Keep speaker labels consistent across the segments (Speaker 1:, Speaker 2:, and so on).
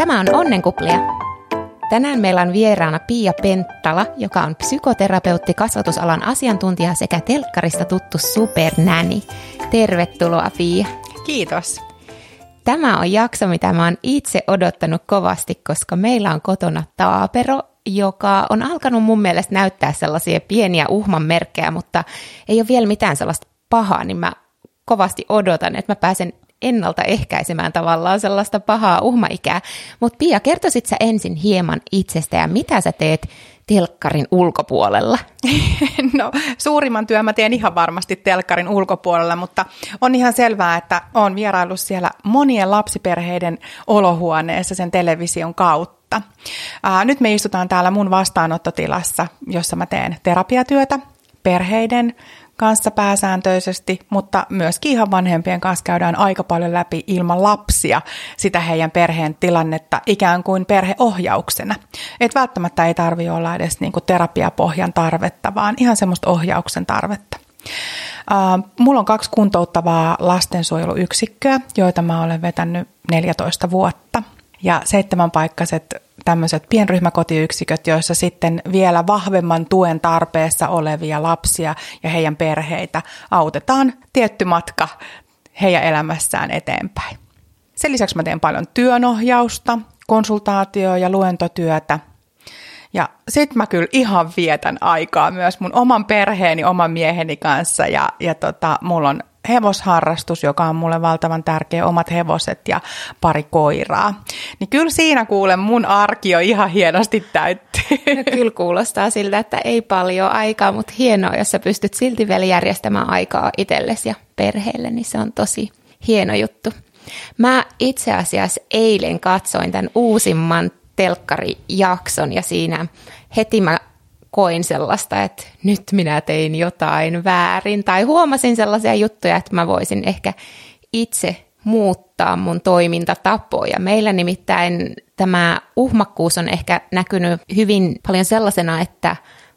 Speaker 1: Tämä on Onnenkuplia. Tänään meillä on vieraana Pia Penttala, joka on psykoterapeutti, kasvatusalan asiantuntija sekä telkkarista tuttu supernäni. Tervetuloa Pia.
Speaker 2: Kiitos.
Speaker 1: Tämä on jakso, mitä mä oon itse odottanut kovasti, koska meillä on kotona taapero, joka on alkanut mun mielestä näyttää sellaisia pieniä uhman merkkejä, mutta ei ole vielä mitään sellaista pahaa, niin mä kovasti odotan, että mä pääsen ennaltaehkäisemään tavallaan sellaista pahaa uhmaikää. Mutta Pia, kertoisit sä ensin hieman itsestä ja mitä sä teet telkkarin ulkopuolella?
Speaker 2: No suurimman työn mä teen ihan varmasti telkkarin ulkopuolella, mutta on ihan selvää, että on vierailut siellä monien lapsiperheiden olohuoneessa sen television kautta. Ää, nyt me istutaan täällä mun vastaanottotilassa, jossa mä teen terapiatyötä perheiden kanssa pääsääntöisesti, mutta myöskin ihan vanhempien kanssa käydään aika paljon läpi ilman lapsia sitä heidän perheen tilannetta ikään kuin perheohjauksena. Et välttämättä ei tarvi olla edes niinku terapiapohjan tarvetta, vaan ihan semmoista ohjauksen tarvetta. Mulla on kaksi kuntouttavaa lastensuojeluyksikköä, joita mä olen vetänyt 14 vuotta. Ja seitsemänpaikkaiset tämmöiset pienryhmäkotiyksiköt, joissa sitten vielä vahvemman tuen tarpeessa olevia lapsia ja heidän perheitä autetaan tietty matka heidän elämässään eteenpäin. Sen lisäksi mä teen paljon työnohjausta, konsultaatio- ja luentotyötä. Ja sit mä kyllä ihan vietän aikaa myös mun oman perheeni, oman mieheni kanssa ja, ja tota, mulla on hevosharrastus, joka on mulle valtavan tärkeä, omat hevoset ja pari koiraa. Niin kyllä siinä kuulen mun arki jo ihan hienosti täyttyy.
Speaker 1: No, kyllä kuulostaa siltä, että ei paljon aikaa, mutta hienoa, jos sä pystyt silti vielä järjestämään aikaa itsellesi ja perheelle, niin se on tosi hieno juttu. Mä itse asiassa eilen katsoin tämän uusimman telkkarijakson ja siinä heti mä koin sellaista, että nyt minä tein jotain väärin tai huomasin sellaisia juttuja, että mä voisin ehkä itse muuttaa mun toimintatapoja. Meillä nimittäin tämä uhmakkuus on ehkä näkynyt hyvin paljon sellaisena, että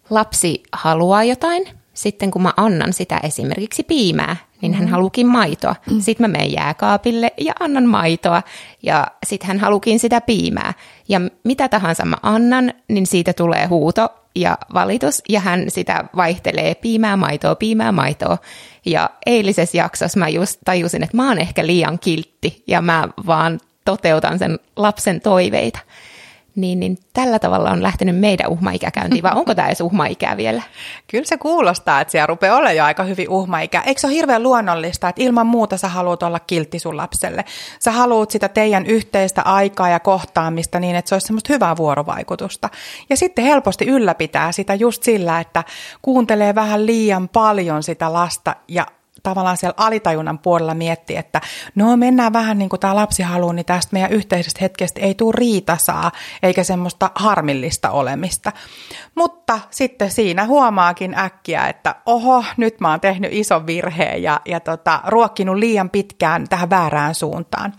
Speaker 1: lapsi haluaa jotain, sitten kun mä annan sitä esimerkiksi piimää, niin hän mm-hmm. halukin maitoa. Sitten mä menen jääkaapille ja annan maitoa ja sitten hän halukin sitä piimää. Ja mitä tahansa mä annan, niin siitä tulee huuto ja valitus, ja hän sitä vaihtelee piimää maitoa, piimää maitoa. Ja eilisessä jaksossa mä just tajusin, että mä oon ehkä liian kiltti, ja mä vaan toteutan sen lapsen toiveita niin, niin tällä tavalla on lähtenyt meidän uhmaikä käyntiin, vai onko tämä edes uhmaikä vielä?
Speaker 2: Kyllä se kuulostaa, että siellä rupeaa olemaan jo aika hyvin uhmaikä. Eikö se ole hirveän luonnollista, että ilman muuta sä haluat olla kiltti sun lapselle? Sä haluat sitä teidän yhteistä aikaa ja kohtaamista niin, että se olisi semmoista hyvää vuorovaikutusta. Ja sitten helposti ylläpitää sitä just sillä, että kuuntelee vähän liian paljon sitä lasta ja tavallaan siellä alitajunnan puolella miettiä, että no mennään vähän niin kuin tämä lapsi haluaa, niin tästä meidän yhteisestä hetkestä ei tule riitasaa eikä semmoista harmillista olemista. Mutta sitten siinä huomaakin äkkiä, että oho, nyt mä oon tehnyt ison virheen ja, ja tota, ruokkinut liian pitkään tähän väärään suuntaan.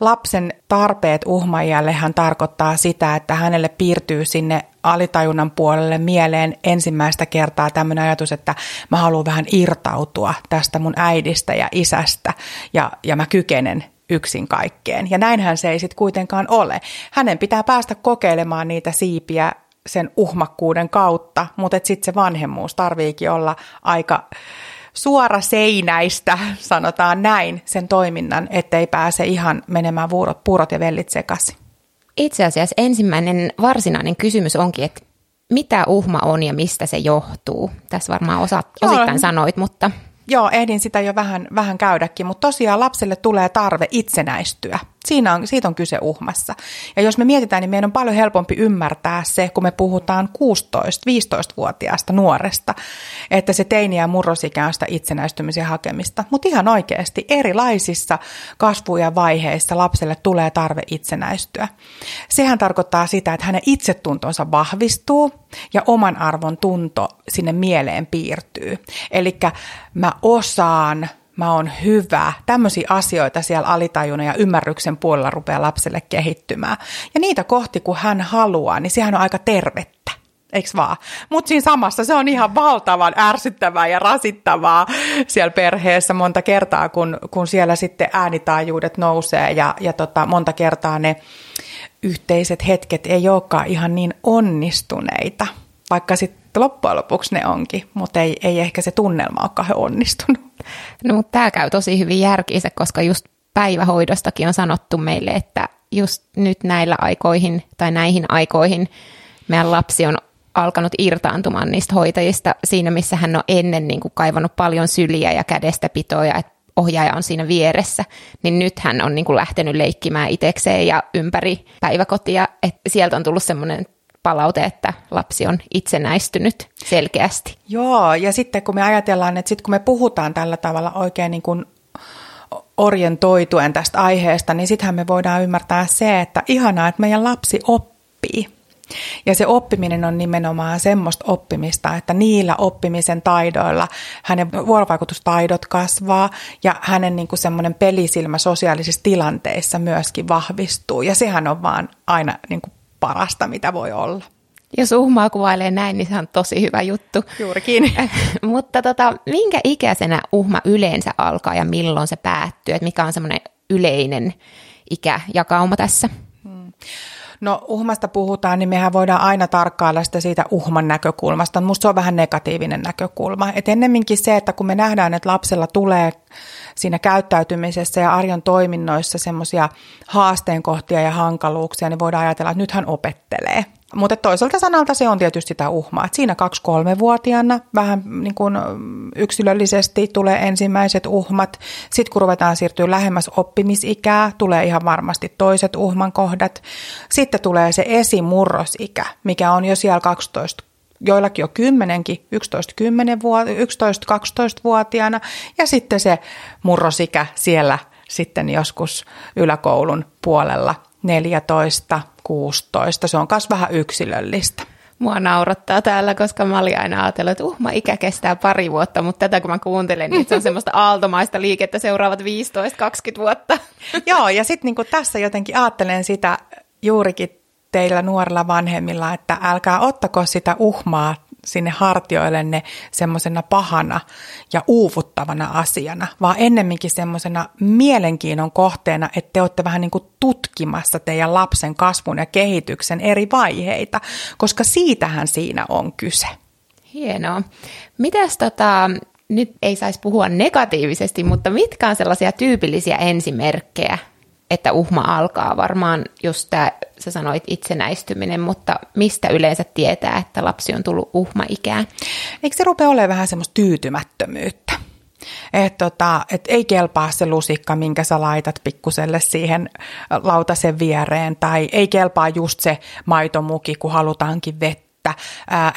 Speaker 2: Lapsen tarpeet uhmaajallehan tarkoittaa sitä, että hänelle piirtyy sinne alitajunnan puolelle mieleen ensimmäistä kertaa tämmöinen ajatus, että mä haluan vähän irtautua tästä mun äidistä ja isästä ja, ja mä kykenen yksin kaikkeen. Ja näinhän se ei sitten kuitenkaan ole. Hänen pitää päästä kokeilemaan niitä siipiä sen uhmakkuuden kautta, mutta sitten se vanhemmuus tarviikin olla aika suora seinäistä, sanotaan näin, sen toiminnan, ettei pääse ihan menemään vuorot, puurot ja vellit sekaisin.
Speaker 1: Itse asiassa ensimmäinen varsinainen kysymys onkin, että mitä uhma on ja mistä se johtuu? Tässä varmaan osa, osittain sanoit, mutta...
Speaker 2: Joo, ehdin sitä jo vähän, vähän käydäkin, mutta tosiaan lapselle tulee tarve itsenäistyä. Siinä on, siitä on kyse uhmassa. Ja jos me mietitään, niin meidän on paljon helpompi ymmärtää se, kun me puhutaan 16-15-vuotiaasta nuoresta, että se teini- ja murrosikä on sitä itsenäistymisen hakemista. Mutta ihan oikeasti erilaisissa kasvu- ja vaiheissa lapselle tulee tarve itsenäistyä. Sehän tarkoittaa sitä, että hänen itsetuntonsa vahvistuu ja oman arvon tunto sinne mieleen piirtyy. Eli mä osaan mä oon hyvä. Tämmöisiä asioita siellä alitajunnan ja ymmärryksen puolella rupeaa lapselle kehittymään. Ja niitä kohti, kun hän haluaa, niin sehän on aika tervettä. Eiks vaan? Mutta siinä samassa se on ihan valtavan ärsyttävää ja rasittavaa siellä perheessä monta kertaa, kun, kun siellä sitten äänitaajuudet nousee ja, ja tota, monta kertaa ne yhteiset hetket ei olekaan ihan niin onnistuneita, vaikka sitten loppujen lopuksi ne onkin, mutta ei, ei ehkä se tunnelma ole kauhean onnistunut.
Speaker 1: No mutta tämä käy tosi hyvin järkiinsä, koska just päivähoidostakin on sanottu meille, että just nyt näillä aikoihin tai näihin aikoihin meidän lapsi on alkanut irtaantumaan niistä hoitajista siinä, missä hän on ennen niin kuin kaivannut paljon syliä ja kädestä pitoja, että ohjaaja on siinä vieressä, niin nyt hän on niin kuin lähtenyt leikkimään itsekseen ja ympäri päiväkotia, että sieltä on tullut semmoinen palaute, että lapsi on itsenäistynyt selkeästi.
Speaker 2: Joo, ja sitten kun me ajatellaan, että sitten kun me puhutaan tällä tavalla oikein niin kuin orientoituen tästä aiheesta, niin sittenhän me voidaan ymmärtää se, että ihanaa, että meidän lapsi oppii. Ja se oppiminen on nimenomaan semmoista oppimista, että niillä oppimisen taidoilla hänen vuorovaikutustaidot kasvaa ja hänen niin kuin semmoinen pelisilmä sosiaalisissa tilanteissa myöskin vahvistuu. Ja sehän on vaan aina niin kuin parasta, mitä voi olla.
Speaker 1: Jos uhmaa kuvailee näin, niin se on tosi hyvä juttu.
Speaker 2: Juurikin.
Speaker 1: Mutta tota, minkä ikäisenä uhma yleensä alkaa ja milloin se päättyy? Että mikä on semmoinen yleinen ikäjakauma tässä? Hmm.
Speaker 2: No uhmasta puhutaan, niin mehän voidaan aina tarkkailla sitä siitä uhman näkökulmasta. Musta se on vähän negatiivinen näkökulma. Et ennemminkin se, että kun me nähdään, että lapsella tulee siinä käyttäytymisessä ja arjon toiminnoissa semmoisia haasteenkohtia ja hankaluuksia, niin voidaan ajatella, että nyt hän opettelee. Mutta toiselta sanalta se on tietysti sitä uhmaa. Et siinä kaksi-kolme-vuotiaana vähän niin kuin yksilöllisesti tulee ensimmäiset uhmat. Sitten kun ruvetaan siirtyä lähemmäs oppimisikää, tulee ihan varmasti toiset uhman kohdat. Sitten tulee se esimurrosikä, mikä on jo siellä 12 joillakin jo 10 11-12-vuotiaana, ja sitten se murrosikä siellä sitten joskus yläkoulun puolella 14, 16. Se on myös vähän yksilöllistä.
Speaker 1: Mua naurattaa täällä, koska mä olin aina ajatellut, että uhma ikä kestää pari vuotta, mutta tätä kun mä kuuntelen, niin se on semmoista aaltomaista liikettä seuraavat 15-20 vuotta.
Speaker 2: Joo, ja sitten niin tässä jotenkin ajattelen sitä juurikin teillä nuorilla vanhemmilla, että älkää ottako sitä uhmaa sinne hartioillenne semmoisena pahana ja uuvuttavana asiana, vaan ennemminkin semmoisena mielenkiinnon kohteena, että te olette vähän niin kuin tutkimassa teidän lapsen kasvun ja kehityksen eri vaiheita, koska siitähän siinä on kyse.
Speaker 1: Hienoa. Mitäs tota, nyt ei saisi puhua negatiivisesti, mutta mitkä on sellaisia tyypillisiä ensimerkkejä että uhma alkaa. Varmaan just tämä, sä sanoit itsenäistyminen, mutta mistä yleensä tietää, että lapsi on tullut uhmaikään?
Speaker 2: Eikö se rupea olemaan vähän semmoista tyytymättömyyttä? Että tota, et ei kelpaa se lusikka, minkä sä laitat pikkuselle siihen lautasen viereen, tai ei kelpaa just se maitomuki, kun halutaankin vettä että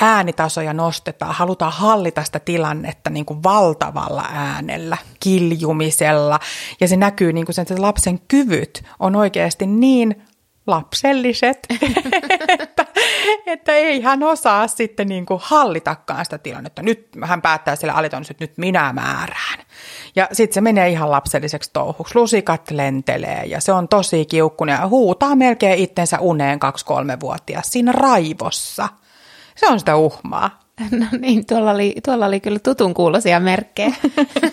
Speaker 2: äänitasoja nostetaan, halutaan hallita sitä tilannetta niin kuin valtavalla äänellä, kiljumisella. Ja se näkyy niin kuin sen, että lapsen kyvyt on oikeasti niin lapselliset, että, että ei hän osaa sitten niin kuin hallitakaan sitä tilannetta. Nyt hän päättää sille alitonissa, että nyt minä määrään. Ja sitten se menee ihan lapselliseksi touhuksi. Lusikat lentelee ja se on tosi kiukkunen ja huutaa melkein itsensä uneen kaksi-kolme-vuotias siinä raivossa – se on sitä uhmaa.
Speaker 1: No niin, tuolla oli, tuolla oli kyllä tutun kuulosia merkkejä.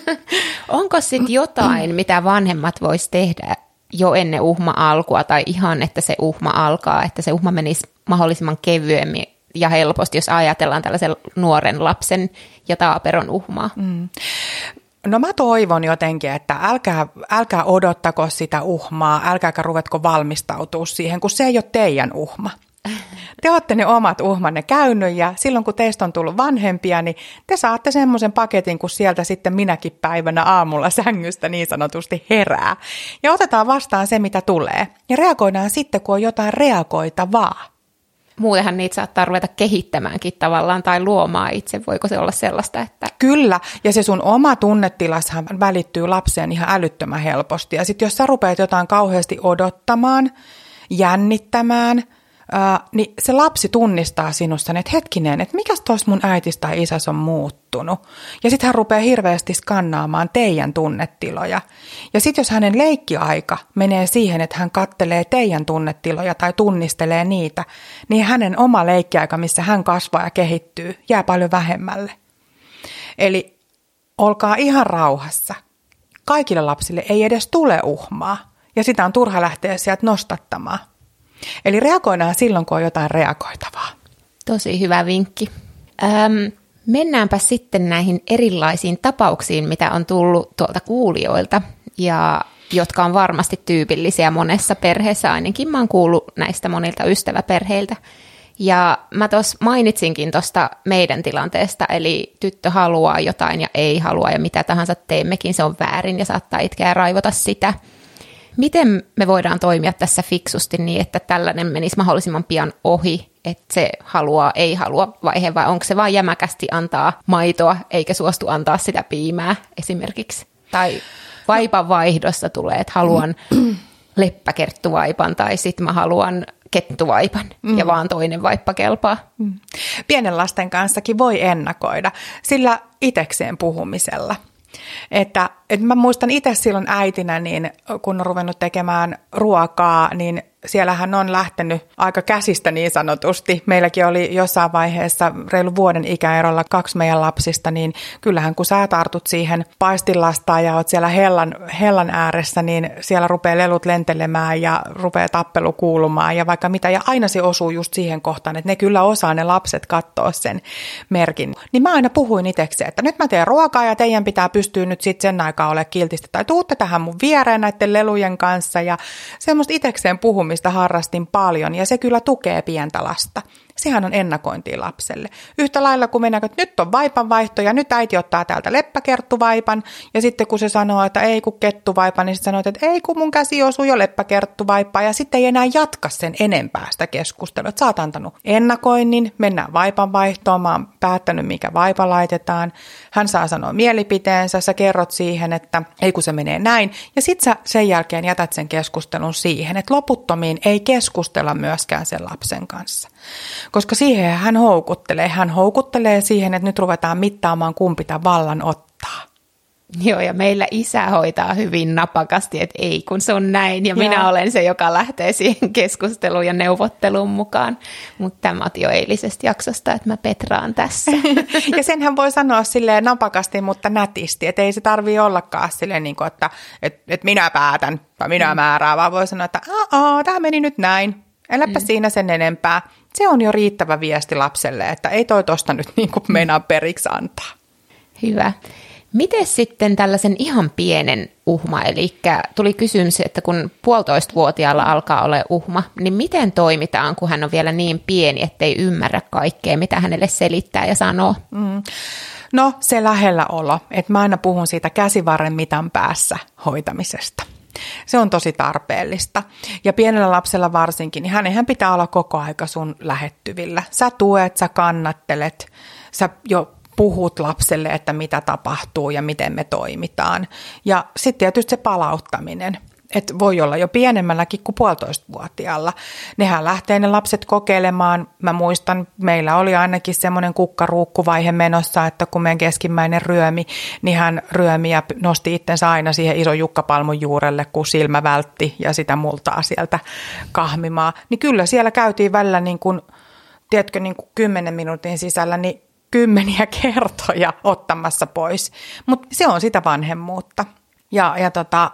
Speaker 1: Onko sitten jotain, mitä vanhemmat vois tehdä jo ennen uhma alkua tai ihan, että se uhma alkaa, että se uhma menisi mahdollisimman kevyemmin ja helposti, jos ajatellaan tällaisen nuoren lapsen ja taaperon uhmaa? Mm.
Speaker 2: No mä toivon jotenkin, että älkää, älkää odottako sitä uhmaa, älkääkä ruvetko valmistautua siihen, kun se ei ole teidän uhma. Te olette ne omat uhmanne käynyt ja silloin kun teistä on tullut vanhempia, niin te saatte semmoisen paketin, kun sieltä sitten minäkin päivänä aamulla sängystä niin sanotusti herää. Ja otetaan vastaan se, mitä tulee. Ja reagoidaan sitten, kun on jotain reagoitavaa.
Speaker 1: Muutenhan niitä saattaa ruveta kehittämäänkin tavallaan tai luomaan itse. Voiko se olla sellaista, että...
Speaker 2: Kyllä, ja se sun oma tunnetilashan välittyy lapseen ihan älyttömän helposti. Ja sitten jos sä rupeat jotain kauheasti odottamaan, jännittämään – ää, niin se lapsi tunnistaa sinussa, että hetkinen, että mikä tuossa mun äitis tai isäs on muuttunut. Ja sitten hän rupeaa hirveästi skannaamaan teidän tunnetiloja. Ja sitten jos hänen leikkiaika menee siihen, että hän kattelee teidän tunnetiloja tai tunnistelee niitä, niin hänen oma leikkiaika, missä hän kasvaa ja kehittyy, jää paljon vähemmälle. Eli olkaa ihan rauhassa. Kaikille lapsille ei edes tule uhmaa, ja sitä on turha lähteä sieltä nostattamaan. Eli reagoidaan silloin, kun on jotain reagoitavaa.
Speaker 1: Tosi hyvä vinkki. Öm, mennäänpä sitten näihin erilaisiin tapauksiin, mitä on tullut tuolta kuulijoilta, ja jotka on varmasti tyypillisiä monessa perheessä, ainakin mä oon kuullut näistä monilta ystäväperheiltä. Ja mä tuossa mainitsinkin tuosta meidän tilanteesta, eli tyttö haluaa jotain ja ei halua ja mitä tahansa teemmekin, se on väärin ja saattaa itkeä ja raivota sitä. Miten me voidaan toimia tässä fiksusti niin, että tällainen menisi mahdollisimman pian ohi, että se haluaa, ei halua vaihe, vai onko se vain jämäkästi antaa maitoa, eikä suostu antaa sitä piimää esimerkiksi? Tai vaipan vaihdossa tulee, että haluan leppäkerttuvaipan tai sitten mä haluan kettuvaipan mm. ja vaan toinen vaippa kelpaa. Mm.
Speaker 2: Pienen lasten kanssakin voi ennakoida sillä itekseen puhumisella. Että, että mä muistan itse silloin äitinä, niin kun on ruvennut tekemään ruokaa, niin siellähän on lähtenyt aika käsistä niin sanotusti. Meilläkin oli jossain vaiheessa reilu vuoden ikäerolla kaksi meidän lapsista, niin kyllähän kun sä tartut siihen paistilastaan ja oot siellä hellan, hellan ääressä, niin siellä rupeaa lelut lentelemään ja rupeaa tappelu kuulumaan ja vaikka mitä. Ja aina se osuu just siihen kohtaan, että ne kyllä osaa ne lapset katsoa sen merkin. Niin mä aina puhuin itsekseen, että nyt mä teen ruokaa ja teidän pitää pystyä nyt sitten sen aikaa ole kiltistä tai tuutte tähän mun viereen näiden lelujen kanssa ja semmoista itekseen puhumista liikkumista harrastin paljon ja se kyllä tukee pientä lasta. Sehän on ennakointia lapselle. Yhtä lailla kuin mennäänkö, että nyt on vaipan vaihto ja nyt äiti ottaa täältä leppäkerttuvaipan ja sitten kun se sanoo, että ei kun kettuvaipa, niin sitten sanoo, että ei kun mun käsi osuu jo leppäkerttuvaipaa ja sitten ei enää jatka sen enempää sitä keskustelua. Että sä oot antanut ennakoinnin, mennään vaipan vaihtoon, mä oon päättänyt mikä vaipa laitetaan. Hän saa sanoa mielipiteensä, sä kerrot siihen, että ei kun se menee näin ja sitten sä sen jälkeen jätät sen keskustelun siihen, että loputtomiin ei keskustella myöskään sen lapsen kanssa koska siihen hän houkuttelee. Hän houkuttelee siihen, että nyt ruvetaan mittaamaan kumpi tämän vallan ottaa.
Speaker 1: Joo, ja meillä isä hoitaa hyvin napakasti, että ei kun se on näin, ja Joo. minä olen se, joka lähtee siihen keskusteluun ja neuvotteluun mukaan. Mutta tämä on jo eilisestä jaksosta, että mä petraan tässä.
Speaker 2: ja senhän voi sanoa silleen napakasti, mutta nätisti, että ei se tarvii ollakaan silleen, niin kuin, että, että, että minä päätän tai minä mm. määrään, vaan voi sanoa, että tämä meni nyt näin, Äläpä mm. siinä sen enempää. Se on jo riittävä viesti lapselle, että ei toi tosta nyt niin kuin meinaa periksi antaa.
Speaker 1: Hyvä. Miten sitten tällaisen ihan pienen uhma, eli tuli kysymys, että kun puolitoistavuotiaalla alkaa olla uhma, niin miten toimitaan, kun hän on vielä niin pieni, ettei ymmärrä kaikkea, mitä hänelle selittää ja sanoo? Mm.
Speaker 2: No se lähellä olo, että mä aina puhun siitä käsivarren mitan päässä hoitamisesta. Se on tosi tarpeellista. Ja pienellä lapsella varsinkin, niin hänenhän pitää olla koko aika sun lähettyvillä. Sä tuet, sä kannattelet, sä jo puhut lapselle, että mitä tapahtuu ja miten me toimitaan. Ja sitten tietysti se palauttaminen – että voi olla jo pienemmälläkin kuin puolitoistavuotiaalla. Nehän lähtee ne lapset kokeilemaan. Mä muistan, meillä oli ainakin semmoinen kukkaruukkuvaihe menossa, että kun meidän keskimmäinen ryömi, niin hän ryömi ja nosti itsensä aina siihen ison jukkapalmun juurelle, kun silmä vältti ja sitä multaa sieltä kahmimaa. Niin kyllä siellä käytiin välillä niin kuin, tiedätkö, niin kuin kymmenen minuutin sisällä, niin kymmeniä kertoja ottamassa pois. Mutta se on sitä vanhemmuutta. Ja, ja tota,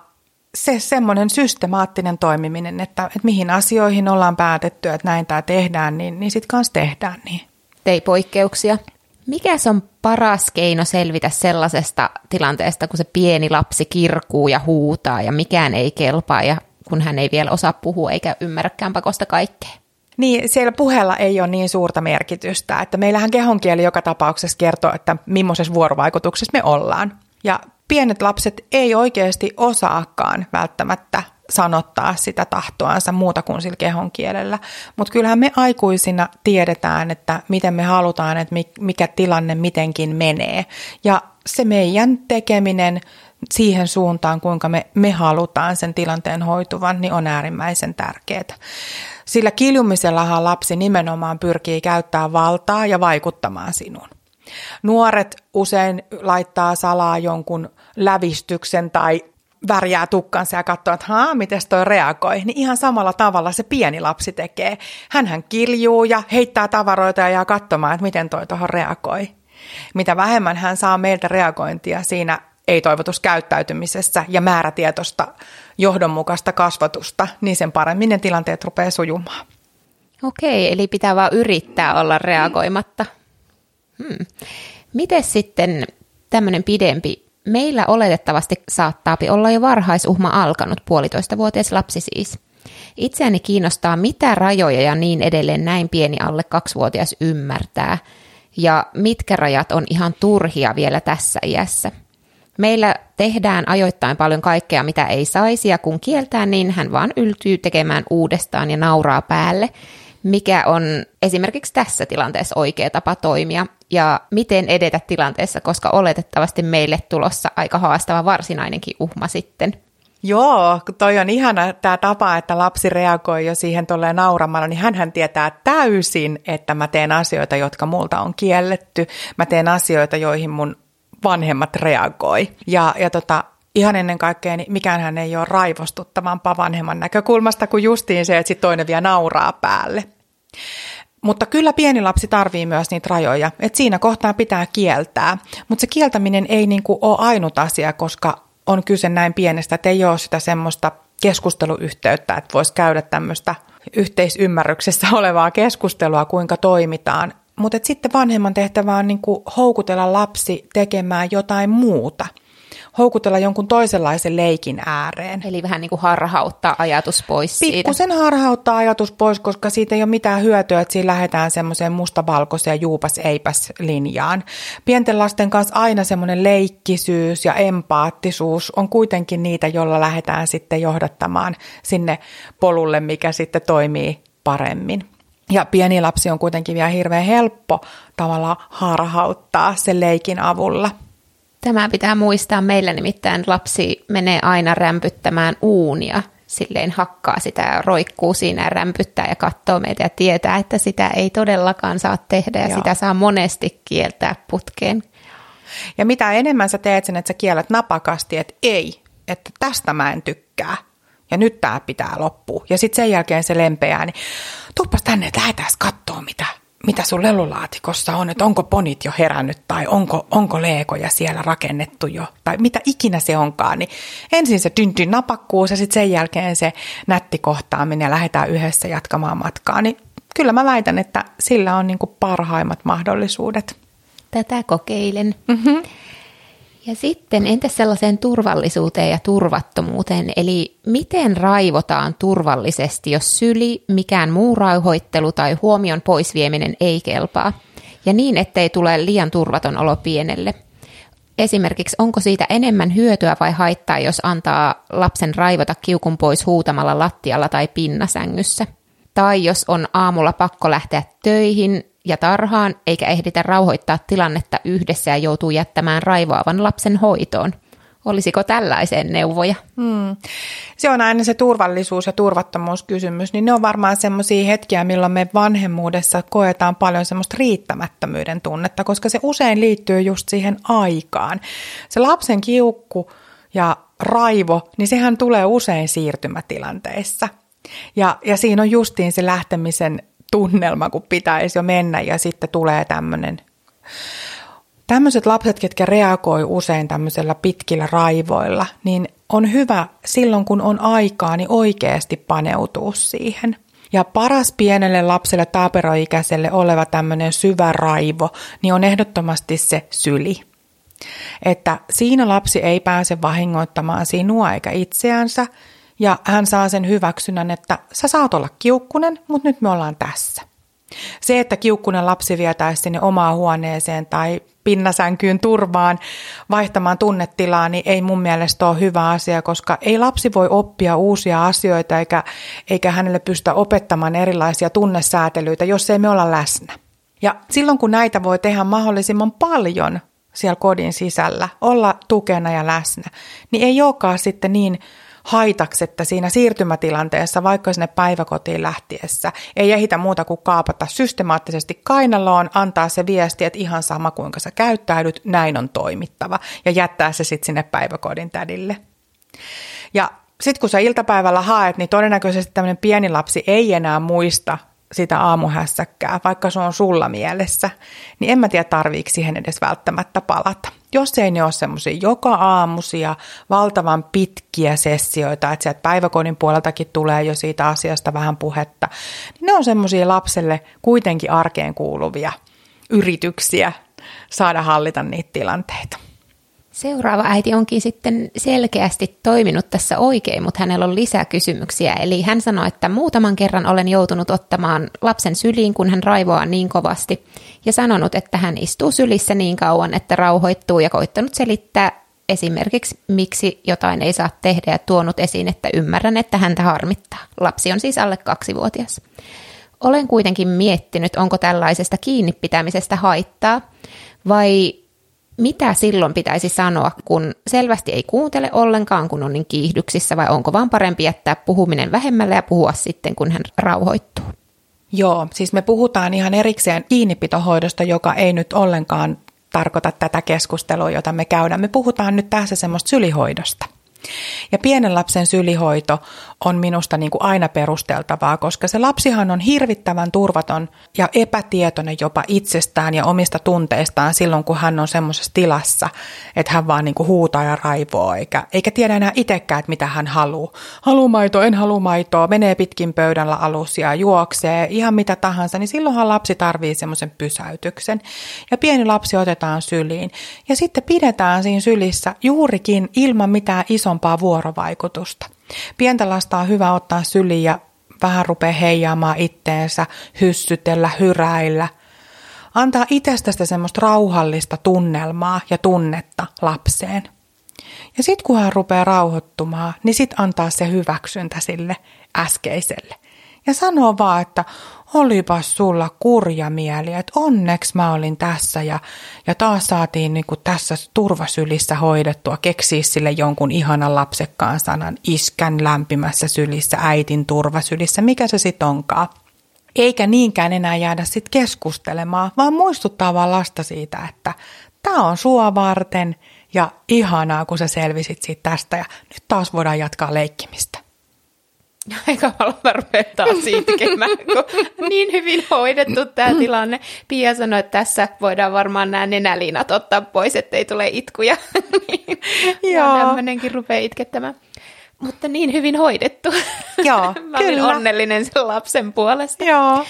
Speaker 2: se semmoinen systemaattinen toimiminen, että, että mihin asioihin ollaan päätetty, että näin tämä tehdään, niin, niin sitten kanssa tehdään niin.
Speaker 1: Ei poikkeuksia. Mikä on paras keino selvitä sellaisesta tilanteesta, kun se pieni lapsi kirkuu ja huutaa ja mikään ei kelpaa ja kun hän ei vielä osaa puhua eikä ymmärräkään pakosta kaikkea?
Speaker 2: Niin, siellä puheella ei ole niin suurta merkitystä, että meillähän kehonkieli joka tapauksessa kertoo, että millaisessa vuorovaikutuksessa me ollaan. Ja pienet lapset ei oikeasti osaakaan välttämättä sanottaa sitä tahtoansa muuta kuin sillä kehon kielellä. Mutta kyllähän me aikuisina tiedetään, että miten me halutaan, että mikä tilanne mitenkin menee. Ja se meidän tekeminen siihen suuntaan, kuinka me, me halutaan sen tilanteen hoituvan, niin on äärimmäisen tärkeää. Sillä kiljumisellahan lapsi nimenomaan pyrkii käyttää valtaa ja vaikuttamaan sinuun. Nuoret usein laittaa salaa jonkun lävistyksen tai värjää tukkansa ja katsoo, että haa, miten toi reagoi. Niin ihan samalla tavalla se pieni lapsi tekee. Hänhän kiljuu ja heittää tavaroita ja jää katsomaan, että miten toi tuohon reagoi. Mitä vähemmän hän saa meiltä reagointia siinä ei-toivotuskäyttäytymisessä ja määrätietoista johdonmukaista kasvatusta, niin sen paremmin ne tilanteet rupeaa sujumaan.
Speaker 1: Okei, eli pitää vaan yrittää olla reagoimatta. Hmm. Miten sitten tämmöinen pidempi? Meillä oletettavasti saattaa olla jo varhaisuhma alkanut, puolitoista-vuotias lapsi siis. Itseäni kiinnostaa, mitä rajoja ja niin edelleen näin pieni alle kaksivuotias ymmärtää, ja mitkä rajat on ihan turhia vielä tässä iässä. Meillä tehdään ajoittain paljon kaikkea, mitä ei saisi, ja kun kieltää, niin hän vaan yltyy tekemään uudestaan ja nauraa päälle, mikä on esimerkiksi tässä tilanteessa oikea tapa toimia, ja miten edetä tilanteessa, koska oletettavasti meille tulossa aika haastava varsinainenkin uhma sitten.
Speaker 2: Joo, toi on ihana tämä tapa, että lapsi reagoi jo siihen tolleen nauramalla, niin hän tietää täysin, että mä teen asioita, jotka multa on kielletty. Mä teen asioita, joihin mun vanhemmat reagoi. Ja, ja tota, ihan ennen kaikkea, niin mikään hän ei ole raivostuttavampaa vanhemman näkökulmasta kuin justiin se, että sit toinen vielä nauraa päälle. Mutta kyllä pieni lapsi tarvii myös niitä rajoja, että siinä kohtaa pitää kieltää. Mutta se kieltäminen ei niinku ole ainut asia, koska on kyse näin pienestä, että ei ole sitä semmoista keskusteluyhteyttä, että voisi käydä tämmöistä yhteisymmärryksessä olevaa keskustelua, kuinka toimitaan. Mutta sitten vanhemman tehtävä on niinku houkutella lapsi tekemään jotain muuta – houkutella jonkun toisenlaisen leikin ääreen.
Speaker 1: Eli vähän niin kuin harhauttaa ajatus pois
Speaker 2: siitä. Pikkusen harhauttaa ajatus pois, koska siitä ei ole mitään hyötyä, että siinä lähdetään semmoiseen mustavalkoiseen juupas-eipäs linjaan. Pienten lasten kanssa aina semmoinen leikkisyys ja empaattisuus on kuitenkin niitä, jolla lähdetään sitten johdattamaan sinne polulle, mikä sitten toimii paremmin. Ja pieni lapsi on kuitenkin vielä hirveän helppo tavalla harhauttaa sen leikin avulla –
Speaker 1: Tämä pitää muistaa. Meillä nimittäin lapsi menee aina rämpyttämään uunia. Silleen hakkaa sitä ja roikkuu siinä ja rämpyttää ja katsoo meitä ja tietää, että sitä ei todellakaan saa tehdä ja Joo. sitä saa monesti kieltää putkeen.
Speaker 2: Ja mitä enemmän sä teet sen, että sä kiellät napakasti, että ei, että tästä mä en tykkää ja nyt tämä pitää loppua. Ja sitten sen jälkeen se lempeää, niin tuppas tänne, että lähdetään katsoa mitä mitä sun lelulaatikossa on, että onko ponit jo herännyt tai onko, onko leekoja siellä rakennettu jo tai mitä ikinä se onkaan, niin ensin se tynty napakkuus ja sitten sen jälkeen se nätti kohtaaminen ja lähdetään yhdessä jatkamaan matkaa, niin kyllä mä väitän, että sillä on niin parhaimmat mahdollisuudet.
Speaker 1: Tätä kokeilen. Mm-hmm. Ja sitten entäs sellaiseen turvallisuuteen ja turvattomuuteen, eli miten raivotaan turvallisesti, jos syli, mikään muu rauhoittelu tai huomion poisvieminen ei kelpaa, ja niin ettei tule liian turvaton olo pienelle. Esimerkiksi onko siitä enemmän hyötyä vai haittaa, jos antaa lapsen raivota kiukun pois huutamalla lattialla tai pinnasängyssä? Tai jos on aamulla pakko lähteä töihin, ja tarhaan, eikä ehditä rauhoittaa tilannetta yhdessä ja joutuu jättämään raivoavan lapsen hoitoon. Olisiko tällaiseen neuvoja? Hmm.
Speaker 2: Se on aina se turvallisuus- ja turvattomuuskysymys, niin ne on varmaan semmoisia hetkiä, milloin me vanhemmuudessa koetaan paljon semmoista riittämättömyyden tunnetta, koska se usein liittyy just siihen aikaan. Se lapsen kiukku ja raivo, niin sehän tulee usein siirtymätilanteissa. Ja, ja siinä on justiin se lähtemisen tunnelma, kun pitäisi jo mennä ja sitten tulee tämmöinen Tämmöiset lapset, ketkä reagoi usein tämmöisellä pitkillä raivoilla, niin on hyvä silloin, kun on aikaa, niin oikeasti paneutua siihen. Ja paras pienelle lapselle taaperoikäiselle oleva tämmöinen syvä raivo, niin on ehdottomasti se syli. Että siinä lapsi ei pääse vahingoittamaan sinua eikä itseänsä, ja hän saa sen hyväksynnän, että sä saat olla kiukkunen, mutta nyt me ollaan tässä. Se, että kiukkunen lapsi vietäisi sinne omaan huoneeseen tai pinnasänkyyn turvaan vaihtamaan tunnetilaa, niin ei mun mielestä ole hyvä asia, koska ei lapsi voi oppia uusia asioita eikä, eikä hänelle pystytä opettamaan erilaisia tunnesäätelyitä, jos ei me olla läsnä. Ja silloin kun näitä voi tehdä mahdollisimman paljon siellä kodin sisällä, olla tukena ja läsnä, niin ei olekaan sitten niin haitaksi, että siinä siirtymätilanteessa, vaikka sinne päiväkotiin lähtiessä, ei ehitä muuta kuin kaapata systemaattisesti kainaloon, antaa se viesti, että ihan sama kuinka sä käyttäydyt, näin on toimittava, ja jättää se sitten sinne päiväkodin tädille. Ja sitten kun sä iltapäivällä haet, niin todennäköisesti tämmöinen pieni lapsi ei enää muista sitä aamuhässäkkää, vaikka se on sulla mielessä, niin en mä tiedä tarviiko siihen edes välttämättä palata. Jos ei ne ole semmoisia joka aamusia, valtavan pitkiä sessioita, että sieltä päiväkodin puoleltakin tulee jo siitä asiasta vähän puhetta, niin ne on semmoisia lapselle kuitenkin arkeen kuuluvia yrityksiä saada hallita niitä tilanteita.
Speaker 1: Seuraava äiti onkin sitten selkeästi toiminut tässä oikein, mutta hänellä on lisää kysymyksiä. Eli hän sanoi, että muutaman kerran olen joutunut ottamaan lapsen syliin, kun hän raivoaa niin kovasti, ja sanonut, että hän istuu sylissä niin kauan, että rauhoittuu, ja koittanut selittää esimerkiksi, miksi jotain ei saa tehdä, ja tuonut esiin, että ymmärrän, että häntä harmittaa. Lapsi on siis alle kaksivuotias. Olen kuitenkin miettinyt, onko tällaisesta kiinni pitämisestä haittaa, vai mitä silloin pitäisi sanoa, kun selvästi ei kuuntele ollenkaan, kun on niin kiihdyksissä, vai onko vaan parempi jättää puhuminen vähemmälle ja puhua sitten, kun hän rauhoittuu?
Speaker 2: Joo, siis me puhutaan ihan erikseen kiinnipitohoidosta, joka ei nyt ollenkaan tarkoita tätä keskustelua, jota me käydään. Me puhutaan nyt tässä semmoista sylihoidosta. Ja pienen lapsen sylihoito on minusta niin kuin aina perusteltavaa, koska se lapsihan on hirvittävän turvaton ja epätietoinen jopa itsestään ja omista tunteistaan silloin, kun hän on semmoisessa tilassa, että hän vaan niin kuin huutaa ja raivoo, eikä, eikä tiedä enää itsekään, että mitä hän haluaa. Haluu maitoa, en halua maitoa, menee pitkin pöydällä alusia, juoksee, ihan mitä tahansa, niin silloinhan lapsi tarvii semmoisen pysäytyksen. Ja pieni lapsi otetaan syliin. Ja sitten pidetään siinä sylissä juurikin ilman mitään isompaa vuorovaikutusta. Pientä lasta on hyvä ottaa syliin ja vähän rupeaa heijaamaan itteensä, hyssytellä, hyräillä. Antaa itsestä semmoista rauhallista tunnelmaa ja tunnetta lapseen. Ja sitten kun hän rupeaa rauhoittumaan, niin sitten antaa se hyväksyntä sille äskeiselle. Ja sanoo vaan, että olipas sulla kurja mieli, että onneksi mä olin tässä ja, ja taas saatiin niin kuin tässä turvasylissä hoidettua, keksiä sille jonkun ihanan lapsekkaan sanan, iskän lämpimässä sylissä, äitin turvasylissä, mikä se sitten onkaan. Eikä niinkään enää jäädä sitten keskustelemaan, vaan muistuttaa vaan lasta siitä, että tämä on sua varten ja ihanaa, kun sä selvisit siitä tästä ja nyt taas voidaan jatkaa leikkimistä.
Speaker 1: Aika ruvetaan tekemään, kun niin hyvin hoidettu tämä tilanne. Pia sanoi, että tässä voidaan varmaan nämä nenäliinat ottaa pois, ettei tule itkuja. niin, Joo. tämmöinenkin rupeaa itkettämään. Mutta niin hyvin hoidettu.
Speaker 2: Joo,
Speaker 1: Mä kyllä. onnellinen sen lapsen puolesta.
Speaker 2: Joo.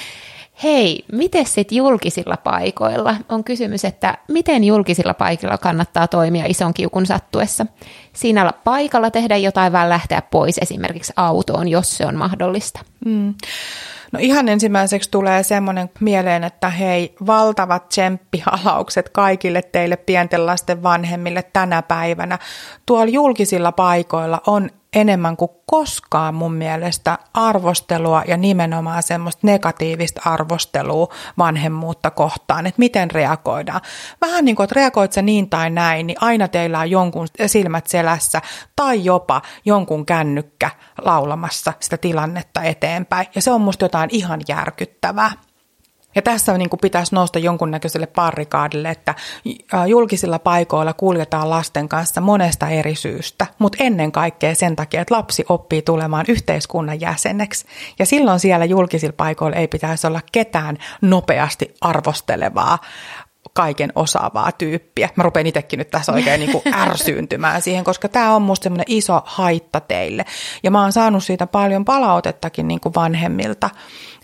Speaker 1: Hei, miten sitten julkisilla paikoilla? On kysymys, että miten julkisilla paikoilla kannattaa toimia ison kiukun sattuessa? Siinä paikalla tehdä jotain, vaan lähteä pois esimerkiksi autoon, jos se on mahdollista.
Speaker 2: Mm. No ihan ensimmäiseksi tulee semmoinen mieleen, että hei, valtavat tsemppihalaukset kaikille teille pienten lasten vanhemmille tänä päivänä. Tuolla julkisilla paikoilla on enemmän kuin koskaan mun mielestä arvostelua ja nimenomaan semmoista negatiivista arvostelua vanhemmuutta kohtaan, että miten reagoidaan. Vähän niin kuin, että reagoit sä niin tai näin, niin aina teillä on jonkun silmät selässä tai jopa jonkun kännykkä laulamassa sitä tilannetta eteenpäin. Ja se on musta jotain ihan järkyttävää. Ja tässä niin kuin pitäisi nousta jonkunnäköiselle parrikaadille, että julkisilla paikoilla kuljetaan lasten kanssa monesta eri syystä, mutta ennen kaikkea sen takia, että lapsi oppii tulemaan yhteiskunnan jäseneksi. Ja silloin siellä julkisilla paikoilla ei pitäisi olla ketään nopeasti arvostelevaa, kaiken osaavaa tyyppiä. Mä rupean itsekin nyt tässä oikein niin kuin ärsyyntymään siihen, koska tämä on musta semmoinen iso haitta teille. Ja mä oon saanut siitä paljon palautettakin niin kuin vanhemmilta,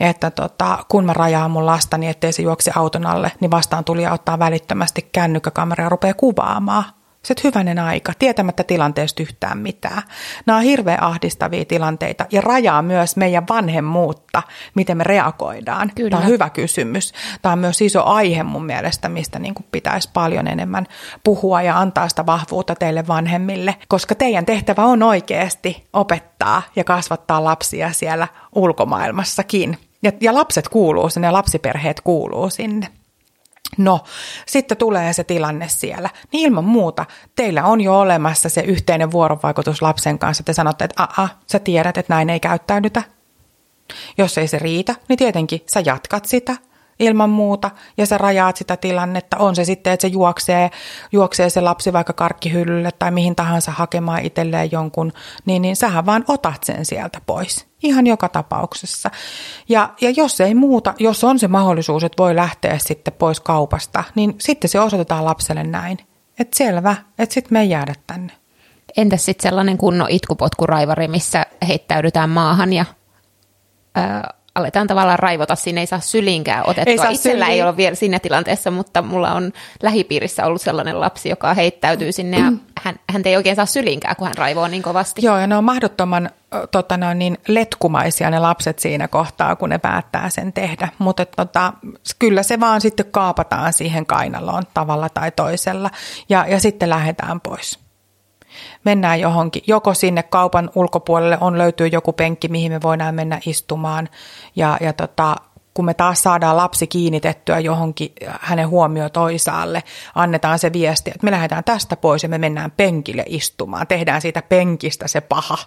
Speaker 2: että tota, kun mä rajaan mun lasta niin ettei se juoksi auton alle, niin vastaan tuli ottaa välittömästi kännykkäkamera ja rupeaa kuvaamaan se hyvänen aika, tietämättä tilanteesta yhtään mitään. Nämä on hirveän ahdistavia tilanteita ja rajaa myös meidän vanhemmuutta, miten me reagoidaan. Kyllä. Tämä on hyvä kysymys. Tämä on myös iso aihe mun mielestä, mistä niin kuin pitäisi paljon enemmän puhua ja antaa sitä vahvuutta teille vanhemmille, koska teidän tehtävä on oikeasti opettaa ja kasvattaa lapsia siellä ulkomaailmassakin. Ja, ja lapset kuuluu sinne ja lapsiperheet kuuluu sinne. No, sitten tulee se tilanne siellä. Niin ilman muuta, teillä on jo olemassa se yhteinen vuorovaikutus lapsen kanssa. Te sanotte, että aa, sä tiedät, että näin ei käyttäydytä. Jos ei se riitä, niin tietenkin sä jatkat sitä ilman muuta ja sä rajaat sitä tilannetta. On se sitten, että se juoksee, juoksee se lapsi vaikka karkkihyllylle tai mihin tahansa hakemaan itselleen jonkun, niin, niin sähän vaan otat sen sieltä pois. Ihan joka tapauksessa. Ja, ja jos ei muuta, jos on se mahdollisuus, että voi lähteä sitten pois kaupasta, niin sitten se osoitetaan lapselle näin. Että selvä, että sitten me ei jäädä tänne.
Speaker 1: Entäs sitten sellainen kunnon itkupotkuraivari, missä heittäydytään maahan ja ää, aletaan tavallaan raivota, siinä ei saa sylinkään otettua. Ei saa Itsellä syliin. ei ole vielä siinä tilanteessa, mutta mulla on lähipiirissä ollut sellainen lapsi, joka heittäytyy sinne ja hän, hän ei oikein saa sylinkään, kun hän raivoo niin kovasti.
Speaker 2: Joo, ja ne on mahdottoman tota, ne on niin letkumaisia ne lapset siinä kohtaa, kun ne päättää sen tehdä. Mutta tota, kyllä se vaan sitten kaapataan siihen kainaloon tavalla tai toisella ja, ja sitten lähdetään pois mennään johonkin, joko sinne kaupan ulkopuolelle on löytyy joku penkki, mihin me voidaan mennä istumaan. Ja, ja tota, kun me taas saadaan lapsi kiinnitettyä johonkin hänen huomio toisaalle, annetaan se viesti, että me lähdetään tästä pois ja me mennään penkille istumaan, tehdään siitä penkistä se paha,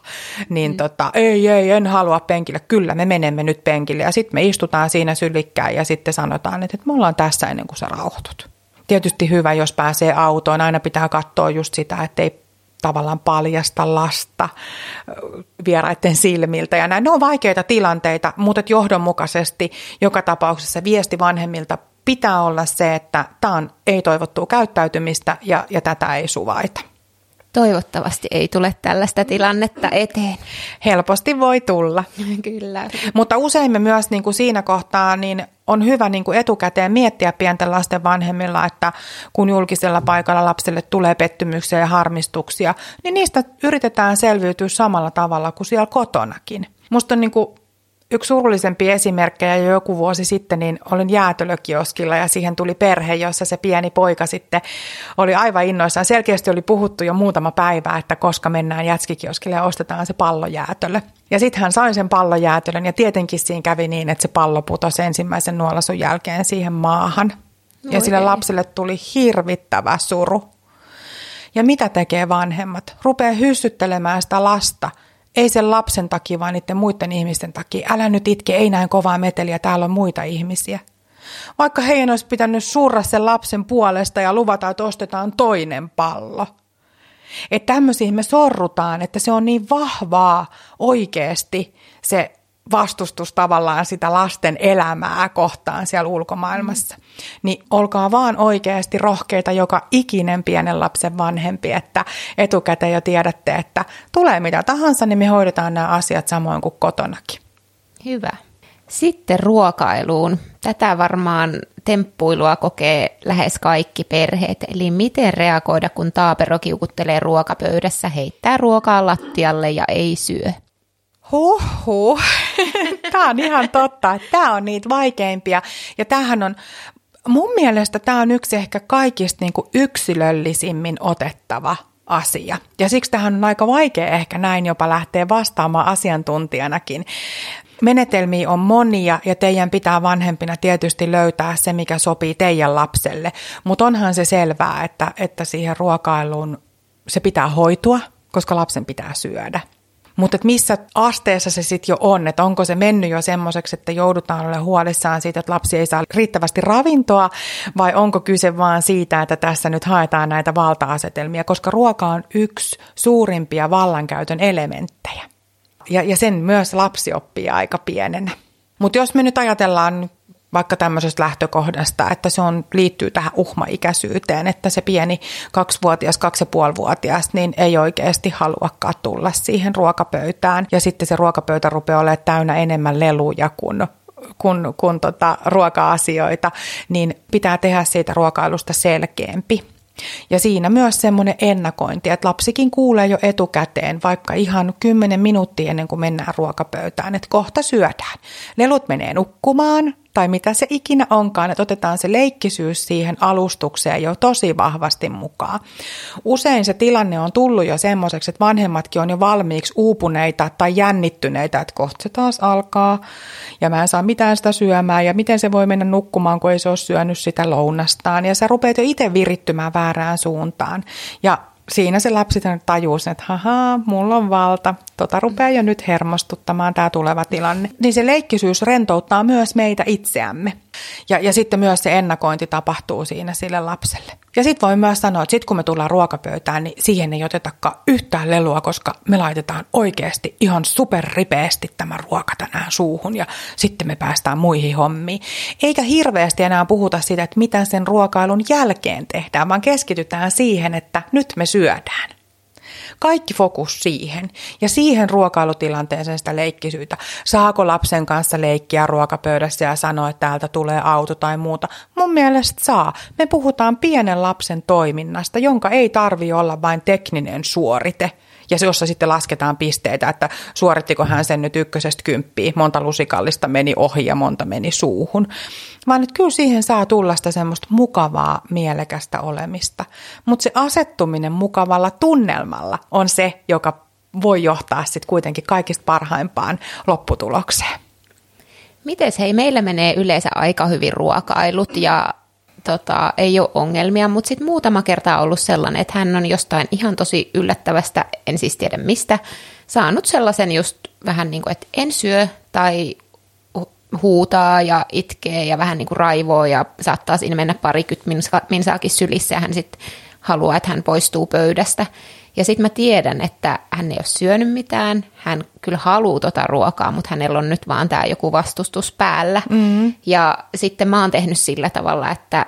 Speaker 2: niin mm. tota, ei, ei, en halua penkille, kyllä me menemme nyt penkille. Ja sitten me istutaan siinä sylikkään ja sitten sanotaan, että, että me ollaan tässä ennen kuin sä rauhoitut. Tietysti hyvä, jos pääsee autoon, aina pitää katsoa just sitä, että ei tavallaan paljasta lasta vieraiden silmiltä ja näin. Ne on vaikeita tilanteita, mutta johdonmukaisesti joka tapauksessa viesti vanhemmilta pitää olla se, että tämä on ei-toivottua käyttäytymistä ja, ja tätä ei suvaita.
Speaker 1: Toivottavasti ei tule tällaista tilannetta eteen.
Speaker 2: Helposti voi tulla.
Speaker 1: Kyllä.
Speaker 2: Mutta usein me myös niin kuin siinä kohtaa niin on hyvä niin kuin etukäteen miettiä pienten lasten vanhemmilla, että kun julkisella paikalla lapselle tulee pettymyksiä ja harmistuksia, niin niistä yritetään selviytyä samalla tavalla kuin siellä kotonakin. Musta on niin kuin Yksi surullisempi esimerkkejä jo joku vuosi sitten, niin olin jäätölökioskilla ja siihen tuli perhe, jossa se pieni poika sitten oli aivan innoissaan. Selkeästi oli puhuttu jo muutama päivä, että koska mennään jätskikioskille ja ostetaan se pallojäätölö. Ja sitten hän sai sen pallojäätölön ja tietenkin siinä kävi niin, että se pallo putosi ensimmäisen nuolasun jälkeen siihen maahan. Ja sille lapselle tuli hirvittävä suru. Ja mitä tekee vanhemmat? Rupeaa hyssyttelemään sitä lasta – ei sen lapsen takia, vaan niiden muiden ihmisten takia. Älä nyt itke, ei näin kovaa meteliä, täällä on muita ihmisiä. Vaikka heidän olisi pitänyt surra sen lapsen puolesta ja luvata, että ostetaan toinen pallo. Että tämmöisiin me sorrutaan, että se on niin vahvaa oikeasti se vastustus tavallaan sitä lasten elämää kohtaan siellä ulkomaailmassa. Mm. Niin olkaa vaan oikeasti rohkeita joka ikinen pienen lapsen vanhempi, että etukäteen jo tiedätte, että tulee mitä tahansa, niin me hoidetaan nämä asiat samoin kuin kotonakin.
Speaker 1: Hyvä. Sitten ruokailuun. Tätä varmaan temppuilua kokee lähes kaikki perheet. Eli miten reagoida, kun taapero kiukuttelee ruokapöydässä, heittää ruokaa lattialle ja ei syö?
Speaker 2: Huhhuh. Tämä on ihan totta. Tämä on niitä vaikeimpia. Ja tämähän on, mun mielestä tämä on yksi ehkä kaikista niin kuin yksilöllisimmin otettava asia. Ja siksi tähän on aika vaikea ehkä näin jopa lähteä vastaamaan asiantuntijanakin. Menetelmiä on monia ja teidän pitää vanhempina tietysti löytää se, mikä sopii teidän lapselle. Mutta onhan se selvää, että, että siihen ruokailuun se pitää hoitua, koska lapsen pitää syödä. Mutta missä asteessa se sitten jo on, että onko se mennyt jo semmoiseksi, että joudutaan olemaan huolissaan siitä, että lapsi ei saa riittävästi ravintoa, vai onko kyse vaan siitä, että tässä nyt haetaan näitä valta-asetelmia, koska ruoka on yksi suurimpia vallankäytön elementtejä. Ja, ja sen myös lapsi oppii aika pienenä. Mutta jos me nyt ajatellaan vaikka tämmöisestä lähtökohdasta, että se on, liittyy tähän uhmaikäisyyteen, että se pieni kaksivuotias, kaksi ja puolivuotias, niin ei oikeasti haluakaan tulla siihen ruokapöytään. Ja sitten se ruokapöytä rupeaa olemaan täynnä enemmän leluja kuin kun, kun tota, ruoka-asioita, niin pitää tehdä siitä ruokailusta selkeämpi. Ja siinä myös semmoinen ennakointi, että lapsikin kuulee jo etukäteen, vaikka ihan 10 minuuttia ennen kuin mennään ruokapöytään, että kohta syödään. Lelut menee nukkumaan, tai mitä se ikinä onkaan, että otetaan se leikkisyys siihen alustukseen jo tosi vahvasti mukaan. Usein se tilanne on tullut jo semmoiseksi, että vanhemmatkin on jo valmiiksi uupuneita tai jännittyneitä, että kohta se taas alkaa ja mä en saa mitään sitä syömään ja miten se voi mennä nukkumaan, kun ei se ole syönyt sitä lounastaan. Ja sä rupeat jo itse virittymään väärään suuntaan. Ja siinä se lapsi tajuu sen, että haha, mulla on valta, tota rupeaa jo nyt hermostuttamaan tämä tuleva tilanne. Niin se leikkisyys rentouttaa myös meitä itseämme. Ja, ja sitten myös se ennakointi tapahtuu siinä sille lapselle. Ja sitten voi myös sanoa, että sitten kun me tullaan ruokapöytään, niin siihen ei otetakaan yhtään lelua, koska me laitetaan oikeasti ihan superripeästi tämä ruoka tänään suuhun ja sitten me päästään muihin hommiin. Eikä hirveästi enää puhuta siitä, että mitä sen ruokailun jälkeen tehdään, vaan keskitytään siihen, että nyt me syödään. Kaikki fokus siihen ja siihen ruokailutilanteeseen sitä leikkisyyttä. Saako lapsen kanssa leikkiä ruokapöydässä ja sanoa, että täältä tulee auto tai muuta? Mun mielestä saa. Me puhutaan pienen lapsen toiminnasta, jonka ei tarvi olla vain tekninen suorite – ja jossa sitten lasketaan pisteitä, että suorittiko hän sen nyt ykkösestä kymppiä, monta lusikallista meni ohi ja monta meni suuhun. Vaan nyt kyllä siihen saa tulla sitä semmoista mukavaa, mielekästä olemista. Mutta se asettuminen mukavalla tunnelmalla on se, joka voi johtaa sitten kuitenkin kaikista parhaimpaan lopputulokseen.
Speaker 1: Miten hei, meillä menee yleensä aika hyvin ruokailut ja tota, ei ole ongelmia, mutta sitten muutama kerta on ollut sellainen, että hän on jostain ihan tosi yllättävästä, en siis tiedä mistä, saanut sellaisen just vähän niin kuin, että en syö tai huutaa ja itkee ja vähän niin kuin raivoo ja saattaa siinä mennä parikymmentä minsaakin sylissä ja hän sitten haluaa, että hän poistuu pöydästä. Ja sitten mä tiedän, että hän ei ole syönyt mitään, hän kyllä haluaa tota ruokaa, mutta hänellä on nyt vaan tämä joku vastustus päällä. Mm-hmm. Ja sitten mä oon tehnyt sillä tavalla, että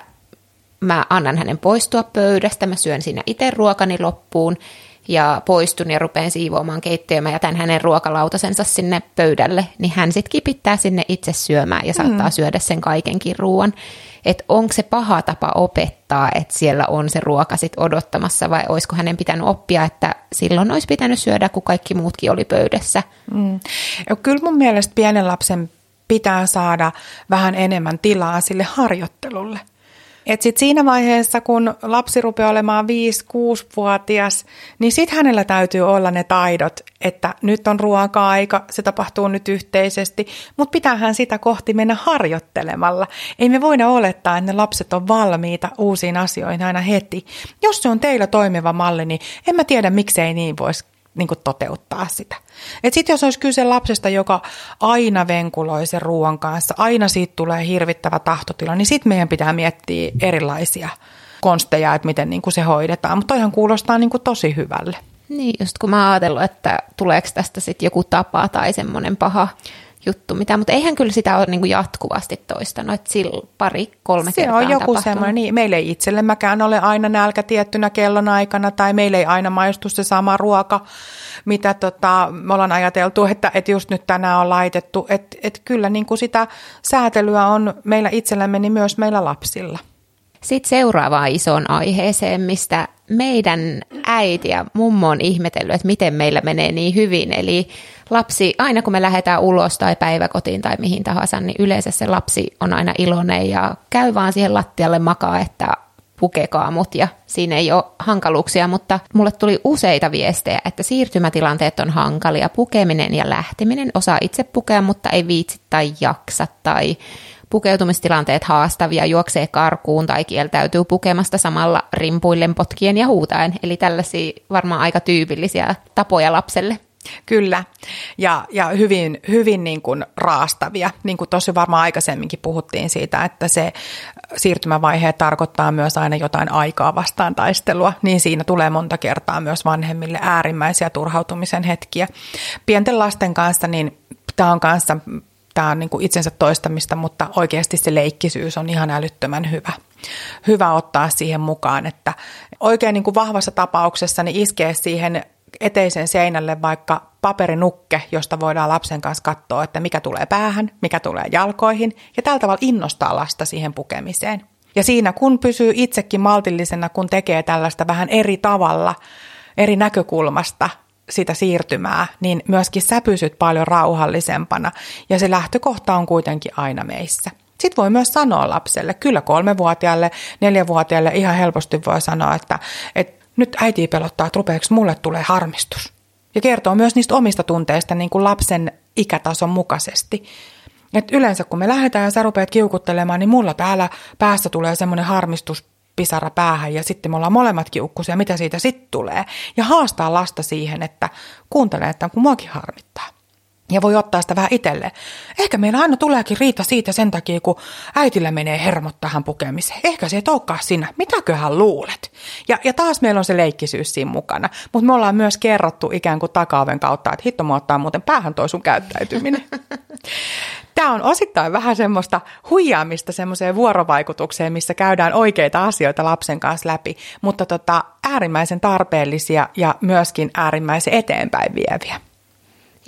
Speaker 1: mä annan hänen poistua pöydästä, mä syön siinä itse ruokani loppuun ja poistun ja rupean siivoamaan keittiöä, mä jätän hänen ruokalautasensa sinne pöydälle, niin hän sitten kipittää sinne itse syömään ja saattaa mm. syödä sen kaikenkin ruoan. Että onko se paha tapa opettaa, että siellä on se ruoka sit odottamassa vai olisiko hänen pitänyt oppia, että silloin olisi pitänyt syödä, kun kaikki muutkin oli pöydässä? Mm.
Speaker 2: Ja kyllä mun mielestä pienen lapsen pitää saada vähän enemmän tilaa sille harjoittelulle. Et sit siinä vaiheessa, kun lapsi rupeaa olemaan 5-6-vuotias, niin sitten hänellä täytyy olla ne taidot, että nyt on ruoka-aika, se tapahtuu nyt yhteisesti, mutta pitäähän sitä kohti mennä harjoittelemalla. Ei me voida olettaa, että ne lapset on valmiita uusiin asioihin aina heti. Jos se on teillä toimiva malli, niin en mä tiedä, miksei niin voisi niin kuin toteuttaa sitä. Sitten jos olisi kyse lapsesta, joka aina venkuloi sen ruoan kanssa, aina siitä tulee hirvittävä tahtotila, niin sitten meidän pitää miettiä erilaisia konsteja, että miten niin kuin se hoidetaan. Mutta toihan kuulostaa niin kuin tosi hyvälle.
Speaker 1: Niin, just kun mä ajatellut, että tuleeko tästä sitten joku tapa tai semmoinen paha juttu, mitä, mutta eihän kyllä sitä ole niin kuin jatkuvasti toistanut, että sillä pari, kolme
Speaker 2: se
Speaker 1: kertaa
Speaker 2: on joku semmoinen, niin meillä ei itsellemmäkään ole aina nälkä tiettynä kellon aikana, tai meillä ei aina maistu se sama ruoka, mitä tota, me ollaan ajateltu, että, että just nyt tänään on laitettu, että, että kyllä niin kuin sitä säätelyä on meillä itsellämme, niin myös meillä lapsilla.
Speaker 1: Sitten seuraavaan isoon aiheeseen, mistä meidän äiti ja mummo on ihmetellyt, että miten meillä menee niin hyvin. Eli lapsi, aina kun me lähdetään ulos tai päiväkotiin tai mihin tahansa, niin yleensä se lapsi on aina iloinen ja käy vaan siihen lattialle makaa, että pukekaa mut ja siinä ei ole hankaluuksia, mutta mulle tuli useita viestejä, että siirtymätilanteet on hankalia, pukeminen ja lähteminen, osaa itse pukea, mutta ei viitsi tai jaksa tai pukeutumistilanteet haastavia, juoksee karkuun tai kieltäytyy pukemasta samalla rimpuillen potkien ja huutaen. Eli tällaisia varmaan aika tyypillisiä tapoja lapselle.
Speaker 2: Kyllä, ja, ja hyvin, hyvin niin kuin raastavia, niin kuin tosi varmaan aikaisemminkin puhuttiin siitä, että se siirtymävaihe tarkoittaa myös aina jotain aikaa vastaan taistelua, niin siinä tulee monta kertaa myös vanhemmille äärimmäisiä turhautumisen hetkiä. Pienten lasten kanssa, niin tämä on kanssa tämä on niin kuin itsensä toistamista, mutta oikeasti se leikkisyys on ihan älyttömän hyvä. Hyvä ottaa siihen mukaan, että oikein niin kuin vahvassa tapauksessa niin iskee siihen eteisen seinälle vaikka paperinukke, josta voidaan lapsen kanssa katsoa, että mikä tulee päähän, mikä tulee jalkoihin, ja tällä tavalla innostaa lasta siihen pukemiseen. Ja siinä kun pysyy itsekin maltillisena, kun tekee tällaista vähän eri tavalla, eri näkökulmasta, sitä siirtymää, niin myöskin sä pysyt paljon rauhallisempana ja se lähtökohta on kuitenkin aina meissä. Sitten voi myös sanoa lapselle, kyllä kolmevuotiaalle, neljävuotiaalle ihan helposti voi sanoa, että, että nyt äiti pelottaa, että rupeeko mulle tulee harmistus. Ja kertoo myös niistä omista tunteista niin kuin lapsen ikätason mukaisesti. Et yleensä kun me lähdetään ja sä rupeat kiukuttelemaan, niin mulla täällä päässä tulee semmoinen harmistus pisara päähän ja sitten me ollaan molemmat kiukkuisia, mitä siitä sitten tulee. Ja haastaa lasta siihen, että kuuntelee, että kun muakin harmittaa. Ja voi ottaa sitä vähän itselle. Ehkä meillä aina tuleekin riita siitä sen takia, kun äitillä menee hermot tähän pukemiseen. Ehkä se ei olekaan sinä. Mitäköhän luulet? Ja, ja taas meillä on se leikkisyys siinä mukana. Mutta me ollaan myös kerrottu ikään kuin takaaven kautta, että hitto ottaa muuten päähän toi sun käyttäytyminen. Tämä on osittain vähän semmoista huijaamista semmoiseen vuorovaikutukseen, missä käydään oikeita asioita lapsen kanssa läpi, mutta tota, äärimmäisen tarpeellisia ja myöskin äärimmäisen eteenpäin vieviä.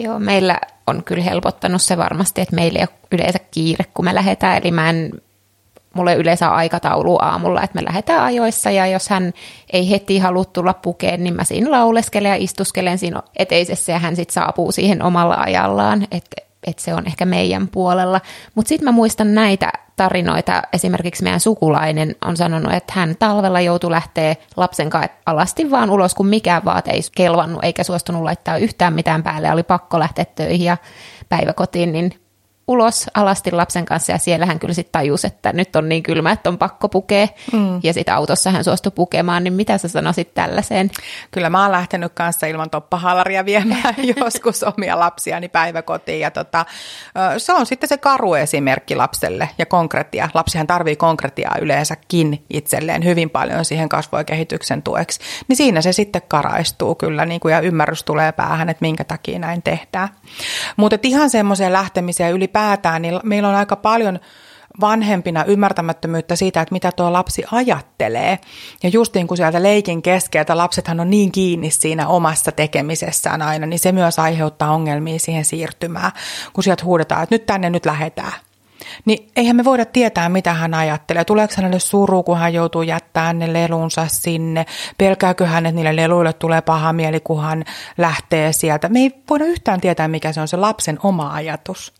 Speaker 1: Joo, meillä on kyllä helpottanut se varmasti, että meillä ei ole yleensä kiire, kun me lähdetään. Eli mä en, mulle yleensä aikataulu aamulla, että me lähdetään ajoissa ja jos hän ei heti halua tulla pukeen, niin mä siinä lauleskelen ja istuskelen siinä eteisessä ja hän sitten saapuu siihen omalla ajallaan. Että että se on ehkä meidän puolella. Mutta sitten mä muistan näitä tarinoita. Esimerkiksi meidän sukulainen on sanonut, että hän talvella joutui lähteä lapsen kanssa alasti vaan ulos, kun mikään vaate ei kelvannut eikä suostunut laittaa yhtään mitään päälle. Oli pakko lähteä töihin ja päiväkotiin, niin ulos alasti lapsen kanssa ja siellä hän kyllä sitten tajusi, että nyt on niin kylmä, että on pakko pukea. Mm. Ja sitten autossa hän suostui pukemaan, niin mitä sä sanoisit tällaiseen?
Speaker 2: Kyllä mä oon lähtenyt kanssa ilman toppahalaria viemään joskus omia lapsiani päiväkotiin. Ja tota, se on sitten se karu esimerkki lapselle ja konkreettia. Lapsihan tarvii konkretiaa yleensäkin itselleen hyvin paljon siihen kasvojen kehityksen tueksi. Niin siinä se sitten karaistuu kyllä niin kuin, ja ymmärrys tulee päähän, että minkä takia näin tehdään. Mutta ihan semmoiseen lähtemiseen ylipäätään ylipäätään, niin meillä on aika paljon vanhempina ymmärtämättömyyttä siitä, että mitä tuo lapsi ajattelee. Ja just niin kuin sieltä leikin keskeltä lapsethan on niin kiinni siinä omassa tekemisessään aina, niin se myös aiheuttaa ongelmia siihen siirtymään, kun sieltä huudetaan, että nyt tänne nyt lähetään. Niin eihän me voida tietää, mitä hän ajattelee. Tuleeko hänelle suru, kun hän joutuu jättämään ne lelunsa sinne? Pelkääkö hän, että niille leluille tulee paha mieli, kun hän lähtee sieltä? Me ei voida yhtään tietää, mikä se on se lapsen oma ajatus.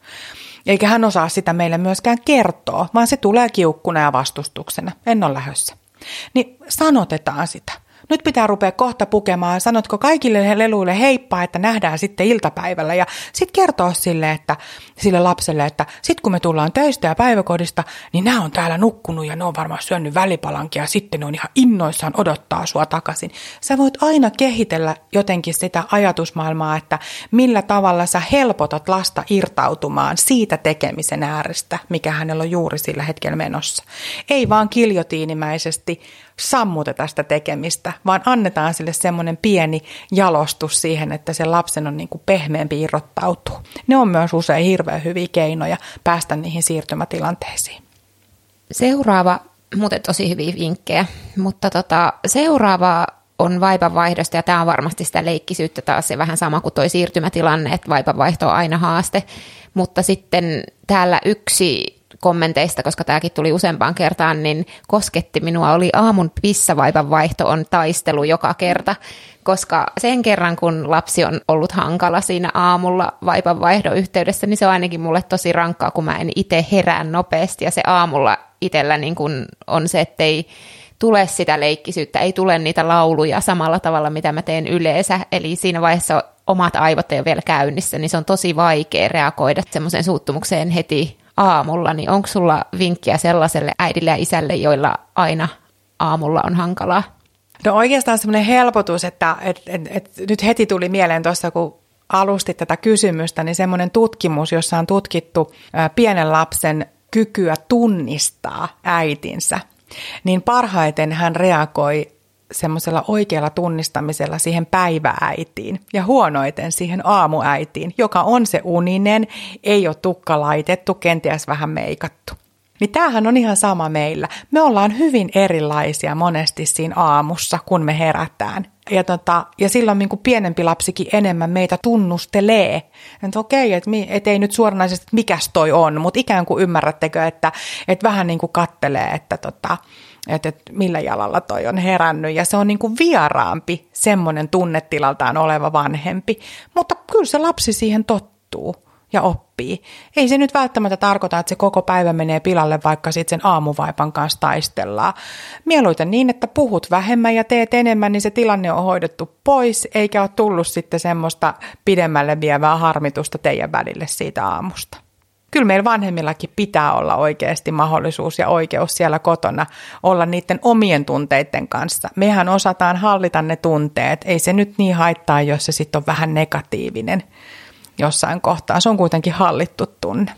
Speaker 2: Eikä hän osaa sitä meille myöskään kertoa, vaan se tulee kiukkuna ja vastustuksena. En ole lähössä. Niin sanotetaan sitä nyt pitää rupea kohta pukemaan, sanotko kaikille leluille heippa, että nähdään sitten iltapäivällä ja sitten kertoa sille, että, sille lapselle, että sitten kun me tullaan töistä ja päiväkodista, niin nämä on täällä nukkunut ja ne on varmaan syönyt välipalankia ja sitten ne on ihan innoissaan odottaa sua takaisin. Sä voit aina kehitellä jotenkin sitä ajatusmaailmaa, että millä tavalla sä helpotat lasta irtautumaan siitä tekemisen äärestä, mikä hänellä on juuri sillä hetkellä menossa. Ei vaan kiljotiinimäisesti sammuteta sitä tekemistä, vaan annetaan sille semmoinen pieni jalostus siihen, että se lapsen on niin kuin pehmeämpi irrottautuu. Ne on myös usein hirveän hyviä keinoja päästä niihin siirtymätilanteisiin.
Speaker 1: Seuraava, muuten tosi hyviä vinkkejä, mutta tota, seuraava on vaipanvaihdosta ja tämä on varmasti sitä leikkisyyttä taas se vähän sama kuin tuo siirtymätilanne, että vaipanvaihto on aina haaste, mutta sitten täällä yksi kommenteista, koska tämäkin tuli useampaan kertaan, niin kosketti minua, oli aamun pissavaipan vaihto on taistelu joka kerta, koska sen kerran, kun lapsi on ollut hankala siinä aamulla vaipan vaihdon yhteydessä, niin se on ainakin mulle tosi rankkaa, kun mä en itse herään nopeasti, ja se aamulla itsellä niin kun on se, että ei tule sitä leikkisyyttä, ei tule niitä lauluja samalla tavalla, mitä mä teen yleensä, eli siinä vaiheessa omat aivot ei ole vielä käynnissä, niin se on tosi vaikea reagoida semmoiseen suuttumukseen heti aamulla, niin onko sulla vinkkiä sellaiselle äidille ja isälle, joilla aina aamulla on hankalaa?
Speaker 2: No oikeastaan semmoinen helpotus, että et, et, et, nyt heti tuli mieleen tuossa, kun alustit tätä kysymystä, niin semmoinen tutkimus, jossa on tutkittu pienen lapsen kykyä tunnistaa äitinsä, niin parhaiten hän reagoi semmoisella oikealla tunnistamisella siihen päivääitiin ja huonoiten siihen aamuäitiin, joka on se uninen, ei ole tukka laitettu, kenties vähän meikattu. Niin tämähän on ihan sama meillä. Me ollaan hyvin erilaisia monesti siinä aamussa, kun me herätään. Ja, tota, ja silloin niin kuin pienempi lapsikin enemmän meitä tunnustelee. Että okei, että et ei nyt suoranaisesti, mikäs toi on, mutta ikään kuin ymmärrättekö, että, että vähän niin kuin kattelee, että tota, että, että millä jalalla toi on herännyt. Ja se on niin kuin vieraampi semmoinen tunnetilaltaan oleva vanhempi. Mutta kyllä se lapsi siihen tottuu ja oppii. Ei se nyt välttämättä tarkoita, että se koko päivä menee pilalle, vaikka sitten sen aamuvaipan kanssa taistellaan. Mieluiten niin, että puhut vähemmän ja teet enemmän, niin se tilanne on hoidettu pois, eikä ole tullut sitten semmoista pidemmälle vievää harmitusta teidän välille siitä aamusta. Kyllä meillä vanhemmillakin pitää olla oikeasti mahdollisuus ja oikeus siellä kotona olla niiden omien tunteiden kanssa. Mehän osataan hallita ne tunteet. Ei se nyt niin haittaa, jos se sitten on vähän negatiivinen jossain kohtaa. Se on kuitenkin hallittu tunne.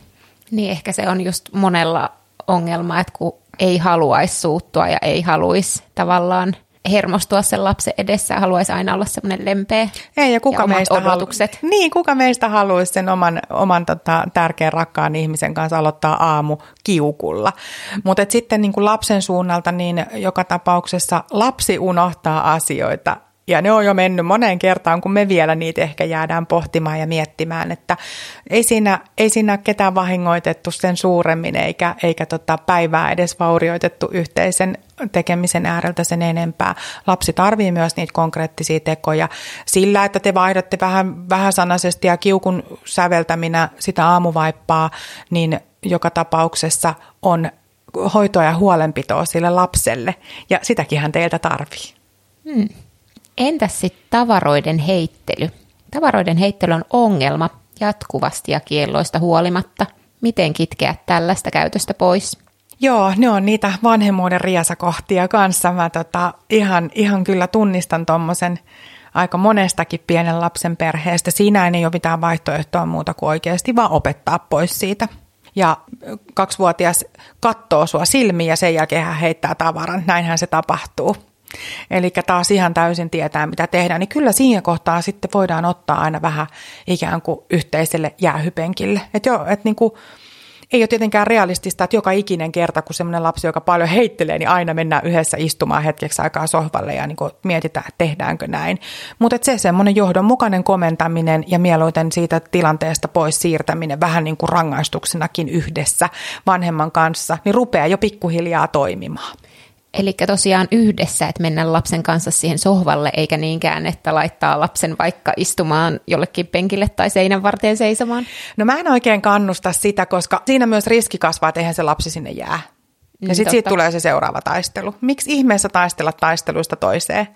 Speaker 1: Niin ehkä se on just monella ongelma, että kun ei haluaisi suuttua ja ei haluaisi tavallaan hermostua sen lapsen edessä, haluaisi aina olla semmoinen lempeä
Speaker 2: Ei, ja kuka
Speaker 1: ja
Speaker 2: meistä
Speaker 1: odotukset.
Speaker 2: Halu... Niin, kuka meistä haluaisi sen oman, oman tota, tärkeän rakkaan ihmisen kanssa aloittaa aamu kiukulla. Mutta sitten niin kuin lapsen suunnalta, niin joka tapauksessa lapsi unohtaa asioita ja ne on jo mennyt moneen kertaan, kun me vielä niitä ehkä jäädään pohtimaan ja miettimään, että ei siinä, ei siinä ketään vahingoitettu sen suuremmin eikä, eikä tota päivää edes vaurioitettu yhteisen tekemisen ääreltä sen enempää. Lapsi tarvii myös niitä konkreettisia tekoja. Sillä, että te vaihdatte vähän, vähän sanaisesti ja kiukun säveltäminä sitä aamuvaippaa, niin joka tapauksessa on hoitoa ja huolenpitoa sille lapselle. Ja sitäkin hän teiltä tarvii.
Speaker 1: Hmm. Entäs sitten tavaroiden heittely? Tavaroiden heittely on ongelma jatkuvasti ja kielloista huolimatta. Miten kitkeä tällaista käytöstä pois?
Speaker 2: Joo, ne on niitä vanhemmuuden riesakohtia kanssa. Mä tota, ihan, ihan kyllä tunnistan tuommoisen aika monestakin pienen lapsen perheestä. Siinä ei ole mitään vaihtoehtoa muuta kuin oikeasti vaan opettaa pois siitä. Ja kaksivuotias katsoo sua silmiin ja sen jälkeen hän heittää tavaran. Näinhän se tapahtuu. Eli taas ihan täysin tietää, mitä tehdään, niin kyllä siinä kohtaa sitten voidaan ottaa aina vähän ikään kuin yhteiselle jäähypenkille. Että jo, että niin kuin, ei ole tietenkään realistista, että joka ikinen kerta, kun semmoinen lapsi, joka paljon heittelee, niin aina mennään yhdessä istumaan hetkeksi aikaa sohvalle ja niin kuin mietitään, että tehdäänkö näin. Mutta se semmoinen johdonmukainen komentaminen ja mieluiten siitä tilanteesta pois siirtäminen vähän niin kuin rangaistuksenakin yhdessä vanhemman kanssa, niin rupeaa jo pikkuhiljaa toimimaan.
Speaker 1: Eli tosiaan yhdessä, että mennä lapsen kanssa siihen sohvalle, eikä niinkään, että laittaa lapsen vaikka istumaan jollekin penkille tai seinän varteen seisomaan?
Speaker 2: No mä en oikein kannusta sitä, koska siinä myös riski kasvaa, että eihän se lapsi sinne jää. Ja mm, sitten siitä tulee se seuraava taistelu. Miksi ihmeessä taistella taisteluista toiseen?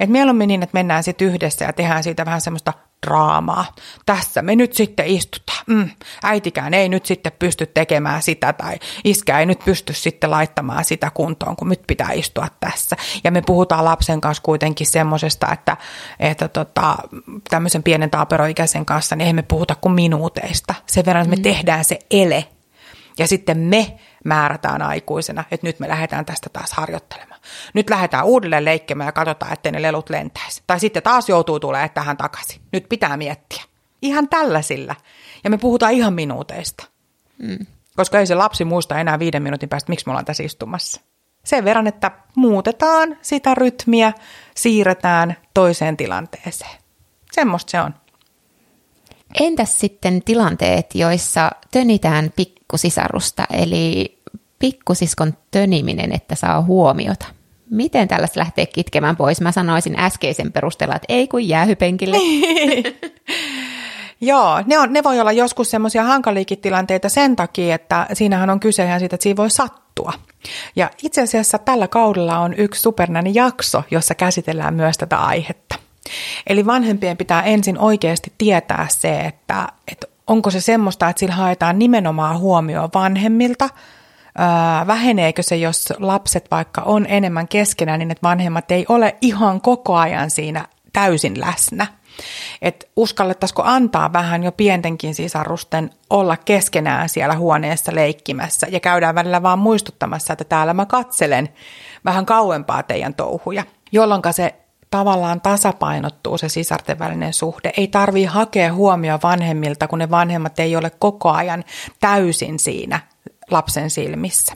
Speaker 2: Et mieluummin niin, että mennään sitten yhdessä ja tehdään siitä vähän semmoista draamaa. Tässä me nyt sitten istutaan. Mm, äitikään ei nyt sitten pysty tekemään sitä tai iskä ei nyt pysty sitten laittamaan sitä kuntoon, kun nyt pitää istua tässä. Ja me puhutaan lapsen kanssa kuitenkin semmoisesta, että, että tota, tämmöisen pienen taaperoikäisen kanssa, niin ei me puhuta kuin minuuteista. Sen verran, että me mm. tehdään se ele. Ja sitten me määrätään aikuisena, että nyt me lähdetään tästä taas harjoittelemaan. Nyt lähdetään uudelleen leikkemään ja katsotaan, ettei ne lelut lentäisi. Tai sitten taas joutuu tulemaan tähän takaisin. Nyt pitää miettiä. Ihan tällaisilla. Ja me puhutaan ihan minuuteista. Mm. Koska ei se lapsi muista enää viiden minuutin päästä, miksi me ollaan tässä istumassa. Sen verran, että muutetaan sitä rytmiä, siirretään toiseen tilanteeseen. Semmoista se on.
Speaker 1: Entäs sitten tilanteet, joissa tönitään pikkusisarusta, eli pikkusiskon töniminen, että saa huomiota? Miten tällaista lähtee kitkemään pois? Mä sanoisin äskeisen perusteella, että ei kun jäähypenkille.
Speaker 2: Joo, ne, on, ne voi olla joskus semmoisia hankaliikin tilanteita sen takia, että siinähän on kyse ihan siitä, että siinä voi sattua. Ja itse asiassa tällä kaudella on yksi supernäni jakso, jossa käsitellään myös tätä aihetta. Eli vanhempien pitää ensin oikeasti tietää se, että, että onko se semmoista, että sillä haetaan nimenomaan huomioon vanhemmilta, väheneekö se, jos lapset vaikka on enemmän keskenään, niin että vanhemmat ei ole ihan koko ajan siinä täysin läsnä. Että uskallettaisiko antaa vähän jo pientenkin sisarusten olla keskenään siellä huoneessa leikkimässä ja käydään välillä vaan muistuttamassa, että täällä mä katselen vähän kauempaa teidän touhuja, jolloin se tavallaan tasapainottuu se sisarten välinen suhde. Ei tarvii hakea huomioon vanhemmilta, kun ne vanhemmat ei ole koko ajan täysin siinä lapsen silmissä.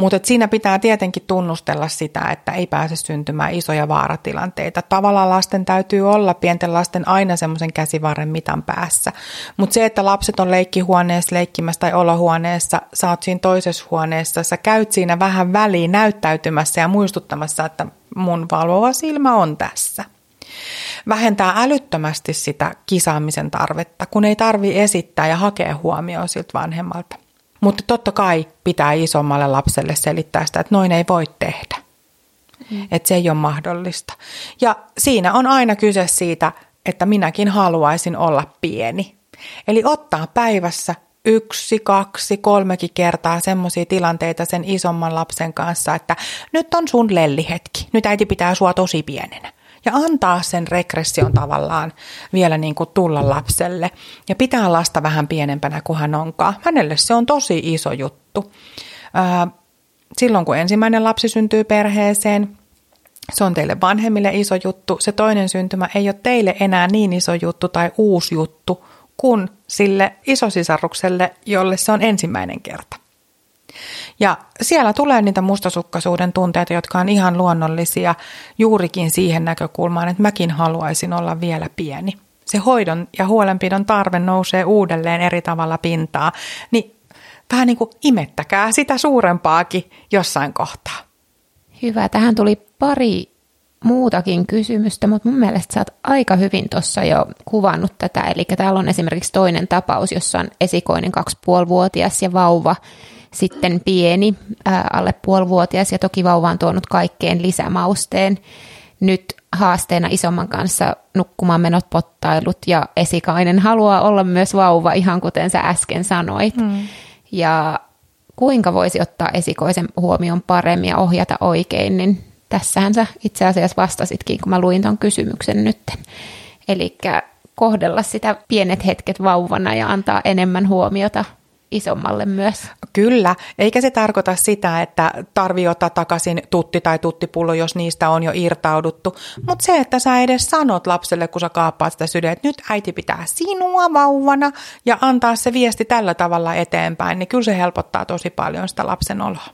Speaker 2: Mutta siinä pitää tietenkin tunnustella sitä, että ei pääse syntymään isoja vaaratilanteita. Tavallaan lasten täytyy olla, pienten lasten aina semmoisen käsivarren mitan päässä. Mutta se, että lapset on leikkihuoneessa leikkimässä tai olohuoneessa, sä oot siinä toisessa huoneessa, sä käyt siinä vähän väliin näyttäytymässä ja muistuttamassa, että mun valvova silmä on tässä vähentää älyttömästi sitä kisaamisen tarvetta, kun ei tarvi esittää ja hakea huomioon siltä vanhemmalta. Mutta totta kai pitää isommalle lapselle selittää sitä, että noin ei voi tehdä. Mm. Että se ei ole mahdollista. Ja siinä on aina kyse siitä, että minäkin haluaisin olla pieni. Eli ottaa päivässä yksi, kaksi, kolmekin kertaa semmoisia tilanteita sen isomman lapsen kanssa, että nyt on sun lellihetki, nyt äiti pitää sua tosi pienenä. Ja antaa sen regression tavallaan vielä niin kuin tulla lapselle. Ja pitää lasta vähän pienempänä kuin hän onkaan. Hänelle se on tosi iso juttu. Silloin kun ensimmäinen lapsi syntyy perheeseen, se on teille vanhemmille iso juttu. Se toinen syntymä ei ole teille enää niin iso juttu tai uusi juttu kuin sille isosisarukselle, jolle se on ensimmäinen kerta. Ja siellä tulee niitä mustasukkaisuuden tunteita, jotka on ihan luonnollisia juurikin siihen näkökulmaan, että mäkin haluaisin olla vielä pieni. Se hoidon ja huolenpidon tarve nousee uudelleen eri tavalla pintaa, niin vähän niin kuin imettäkää sitä suurempaakin jossain kohtaa.
Speaker 1: Hyvä. Tähän tuli pari muutakin kysymystä, mutta mun mielestä sä oot aika hyvin tuossa jo kuvannut tätä. Eli täällä on esimerkiksi toinen tapaus, jossa on esikoinen kaksipuolivuotias ja vauva sitten pieni, alle puolivuotias ja toki vauva on tuonut kaikkeen lisämausteen. Nyt haasteena isomman kanssa nukkumaan menot pottailut ja esikainen haluaa olla myös vauva ihan kuten sä äsken sanoit. Hmm. Ja kuinka voisi ottaa esikoisen huomioon paremmin ja ohjata oikein, niin tässähän sä itse asiassa vastasitkin, kun mä luin ton kysymyksen nyt. Eli kohdella sitä pienet hetket vauvana ja antaa enemmän huomiota isommalle myös.
Speaker 2: Kyllä, eikä se tarkoita sitä, että tarvii ottaa takaisin tutti tai tuttipullo, jos niistä on jo irtauduttu. Mutta se, että sä edes sanot lapselle, kun sä kaappaat sitä sydäntä, että nyt äiti pitää sinua vauvana ja antaa se viesti tällä tavalla eteenpäin, niin kyllä se helpottaa tosi paljon sitä lapsen oloa.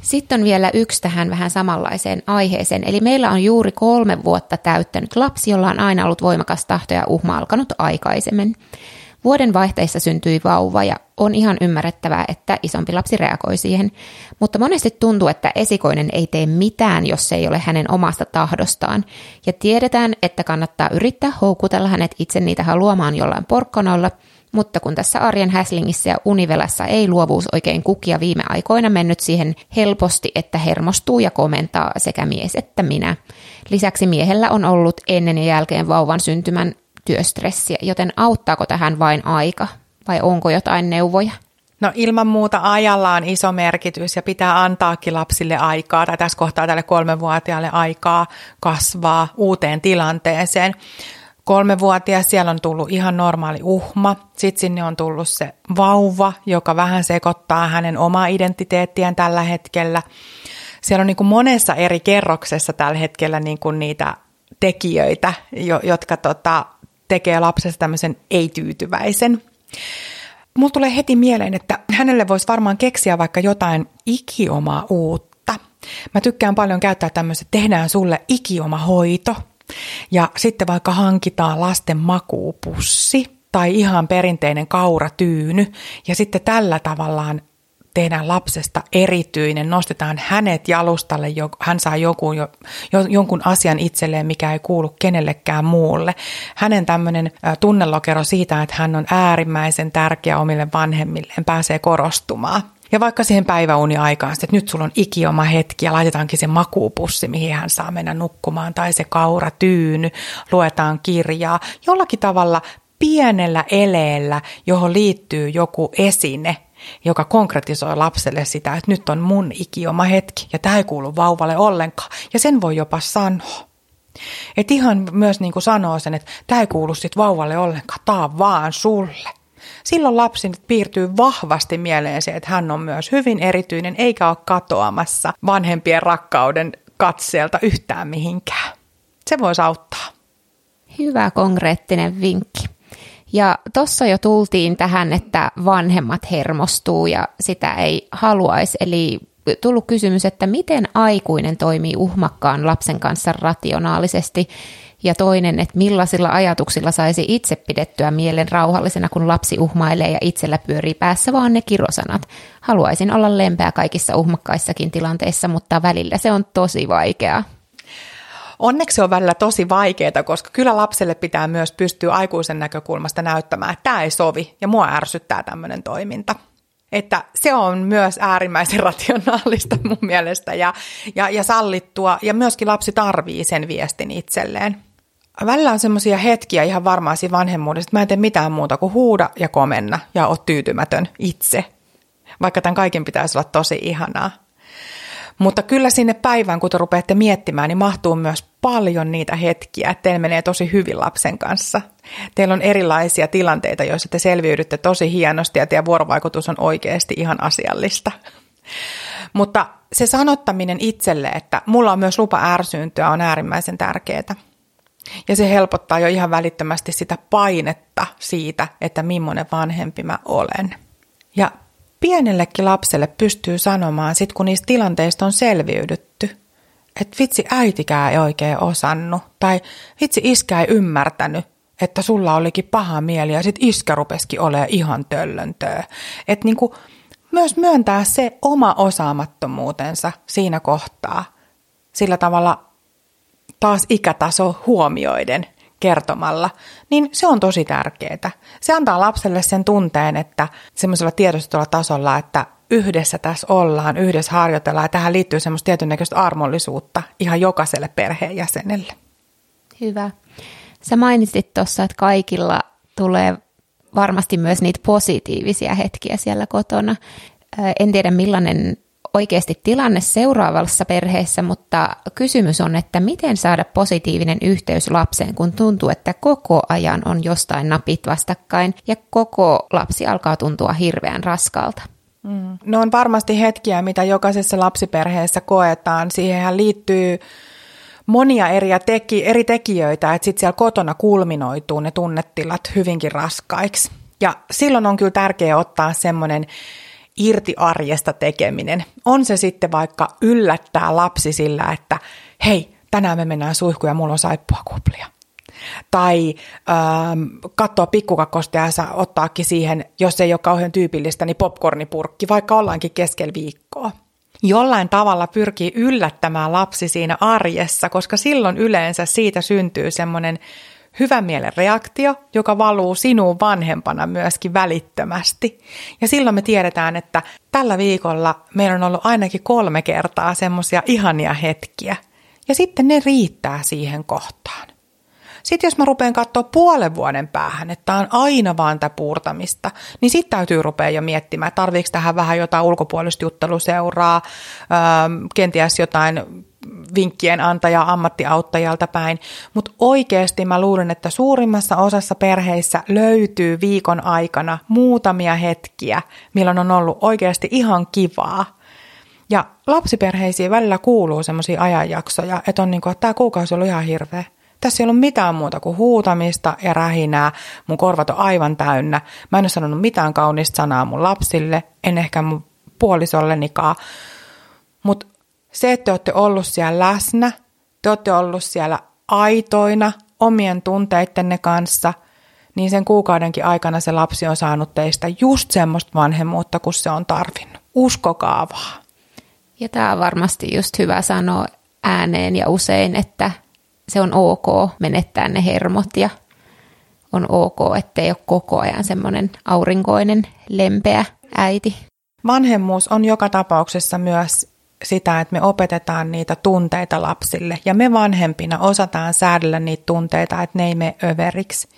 Speaker 1: Sitten on vielä yksi tähän vähän samanlaiseen aiheeseen. Eli meillä on juuri kolme vuotta täyttänyt lapsi, jolla on aina ollut voimakas tahto ja uhma alkanut aikaisemmin. Vuoden vaihteessa syntyi vauva ja on ihan ymmärrettävää, että isompi lapsi reagoi siihen, mutta monesti tuntuu, että esikoinen ei tee mitään, jos se ei ole hänen omasta tahdostaan. Ja tiedetään, että kannattaa yrittää houkutella hänet itse niitä haluamaan jollain porkkanoilla, mutta kun tässä arjen häslingissä ja univelassa ei luovuus oikein kukia viime aikoina mennyt siihen helposti, että hermostuu ja komentaa sekä mies että minä. Lisäksi miehellä on ollut ennen ja jälkeen vauvan syntymän työstressiä, joten auttaako tähän vain aika vai onko jotain neuvoja?
Speaker 2: No ilman muuta ajalla on iso merkitys ja pitää antaakin lapsille aikaa, tai tässä kohtaa tälle kolmenvuotiaalle aikaa kasvaa uuteen tilanteeseen. Kolmevuotias siellä on tullut ihan normaali uhma, sitten sinne on tullut se vauva, joka vähän sekoittaa hänen omaa identiteettiään tällä hetkellä. Siellä on niin kuin monessa eri kerroksessa tällä hetkellä niin kuin niitä tekijöitä, jotka tota, tekee lapsesta tämmöisen ei-tyytyväisen. Mulla tulee heti mieleen, että hänelle voisi varmaan keksiä vaikka jotain ikiomaa uutta. Mä tykkään paljon käyttää tämmöistä, tehdään sulle ikioma hoito. Ja sitten vaikka hankitaan lasten makuupussi tai ihan perinteinen kauratyyny. Ja sitten tällä tavallaan tehdään lapsesta erityinen, nostetaan hänet jalustalle, hän saa jonkun, jo, jonkun asian itselleen, mikä ei kuulu kenellekään muulle. Hänen tämmöinen tunnelokero siitä, että hän on äärimmäisen tärkeä omille vanhemmilleen, pääsee korostumaan. Ja vaikka siihen päiväuni-aikaan, että nyt sulla on ikioma hetki ja laitetaankin se makuupussi, mihin hän saa mennä nukkumaan, tai se kaura tyyny, luetaan kirjaa, jollakin tavalla pienellä eleellä, johon liittyy joku esine, joka konkretisoi lapselle sitä, että nyt on mun ikioma hetki ja tämä ei kuulu vauvalle ollenkaan. Ja sen voi jopa sanoa. Että ihan myös niin kuin sanoo sen, että tämä ei kuulu sit vauvalle ollenkaan, tämä on vaan sulle. Silloin lapsi piirtyy vahvasti mieleen se, että hän on myös hyvin erityinen eikä ole katoamassa vanhempien rakkauden katseelta yhtään mihinkään. Se voisi auttaa.
Speaker 1: Hyvä konkreettinen vinkki. Ja tuossa jo tultiin tähän, että vanhemmat hermostuu ja sitä ei haluaisi. Eli tullut kysymys, että miten aikuinen toimii uhmakkaan lapsen kanssa rationaalisesti. Ja toinen, että millaisilla ajatuksilla saisi itse pidettyä mielen rauhallisena, kun lapsi uhmailee ja itsellä pyörii päässä vaan ne kirosanat. Haluaisin olla lempeä kaikissa uhmakkaissakin tilanteissa, mutta välillä se on tosi vaikeaa.
Speaker 2: Onneksi se on välillä tosi vaikeaa, koska kyllä lapselle pitää myös pystyä aikuisen näkökulmasta näyttämään, että tämä ei sovi ja mua ärsyttää tämmöinen toiminta. Että se on myös äärimmäisen rationaalista mun mielestä ja, ja, ja sallittua ja myöskin lapsi tarvii sen viestin itselleen. välillä on semmoisia hetkiä ihan varmaan siinä vanhemmuudessa, että mä en tee mitään muuta kuin huuda ja komenna ja ole tyytymätön itse, vaikka tämän kaiken pitäisi olla tosi ihanaa. Mutta kyllä sinne päivään, kun te rupeatte miettimään, niin mahtuu myös paljon niitä hetkiä, että teillä menee tosi hyvin lapsen kanssa. Teillä on erilaisia tilanteita, joissa te selviydytte tosi hienosti ja teidän vuorovaikutus on oikeasti ihan asiallista. Mutta se sanottaminen itselle, että mulla on myös lupa ärsyyntyä, on äärimmäisen tärkeää. Ja se helpottaa jo ihan välittömästi sitä painetta siitä, että millainen vanhempi mä olen. Ja pienellekin lapselle pystyy sanomaan, sit kun niistä tilanteista on selviydytty, että vitsi äitikää ei oikein osannut, tai vitsi iskä ei ymmärtänyt, että sulla olikin paha mieli ja sit iskä rupeskin olemaan ihan töllöntöä. Että niinku, myös myöntää se oma osaamattomuutensa siinä kohtaa. Sillä tavalla taas ikätaso huomioiden kertomalla, niin se on tosi tärkeää. Se antaa lapselle sen tunteen, että semmoisella tiedostetulla tasolla, että yhdessä tässä ollaan, yhdessä harjoitellaan ja tähän liittyy semmoista tietyn näköistä armollisuutta ihan jokaiselle perheenjäsenelle.
Speaker 1: Hyvä. Sä mainitsit tuossa, että kaikilla tulee varmasti myös niitä positiivisia hetkiä siellä kotona. En tiedä millainen oikeasti tilanne seuraavassa perheessä, mutta kysymys on, että miten saada positiivinen yhteys lapseen, kun tuntuu, että koko ajan on jostain napit vastakkain ja koko lapsi alkaa tuntua hirveän raskalta.
Speaker 2: Mm. No on varmasti hetkiä, mitä jokaisessa lapsiperheessä koetaan. Siihenhän liittyy monia eri, teki, eri tekijöitä, että sitten siellä kotona kulminoituu ne tunnetilat hyvinkin raskaiksi. Ja silloin on kyllä tärkeää ottaa semmoinen irti arjesta tekeminen. On se sitten vaikka yllättää lapsi sillä, että hei, tänään me mennään suihkuun ja mulla on saippua kuplia. Tai ähm, katsoa pikkukakkosta ja ottaakin siihen, jos ei ole kauhean tyypillistä, niin popcornipurkki, vaikka ollaankin keskellä viikkoa. Jollain tavalla pyrkii yllättämään lapsi siinä arjessa, koska silloin yleensä siitä syntyy semmoinen hyvän mielen reaktio, joka valuu sinuun vanhempana myöskin välittömästi. Ja silloin me tiedetään, että tällä viikolla meillä on ollut ainakin kolme kertaa semmoisia ihania hetkiä. Ja sitten ne riittää siihen kohtaan. Sitten jos mä rupean katsoa puolen vuoden päähän, että on aina vaan tätä puurtamista, niin sitten täytyy rupea jo miettimään, että tarviiko tähän vähän jotain ulkopuolista jutteluseuraa, kenties jotain vinkkien antaja ammattiauttajalta päin, mutta oikeasti mä luulen, että suurimmassa osassa perheissä löytyy viikon aikana muutamia hetkiä, milloin on ollut oikeasti ihan kivaa. Ja lapsiperheisiin välillä kuuluu semmoisia ajanjaksoja, että on niin kuin, että tämä kuukausi on ollut ihan hirveä. Tässä ei ollut mitään muuta kuin huutamista ja rähinää. Mun korvat on aivan täynnä. Mä en ole sanonut mitään kaunista sanaa mun lapsille, en ehkä mun puolisollenikaan. Mutta se, että te olette ollut siellä läsnä, te olette ollut siellä aitoina omien tunteittenne kanssa, niin sen kuukaudenkin aikana se lapsi on saanut teistä just semmoista vanhemmuutta, kun se on tarvinnut. Uskokaa vaan.
Speaker 1: Ja tämä on varmasti just hyvä sanoa ääneen ja usein, että se on ok menettää ne hermot ja on ok, ettei ole koko ajan semmoinen aurinkoinen, lempeä äiti.
Speaker 2: Vanhemmuus on joka tapauksessa myös sitä, että me opetetaan niitä tunteita lapsille ja me vanhempina osataan säädellä niitä tunteita, että ne ei mene överiksi.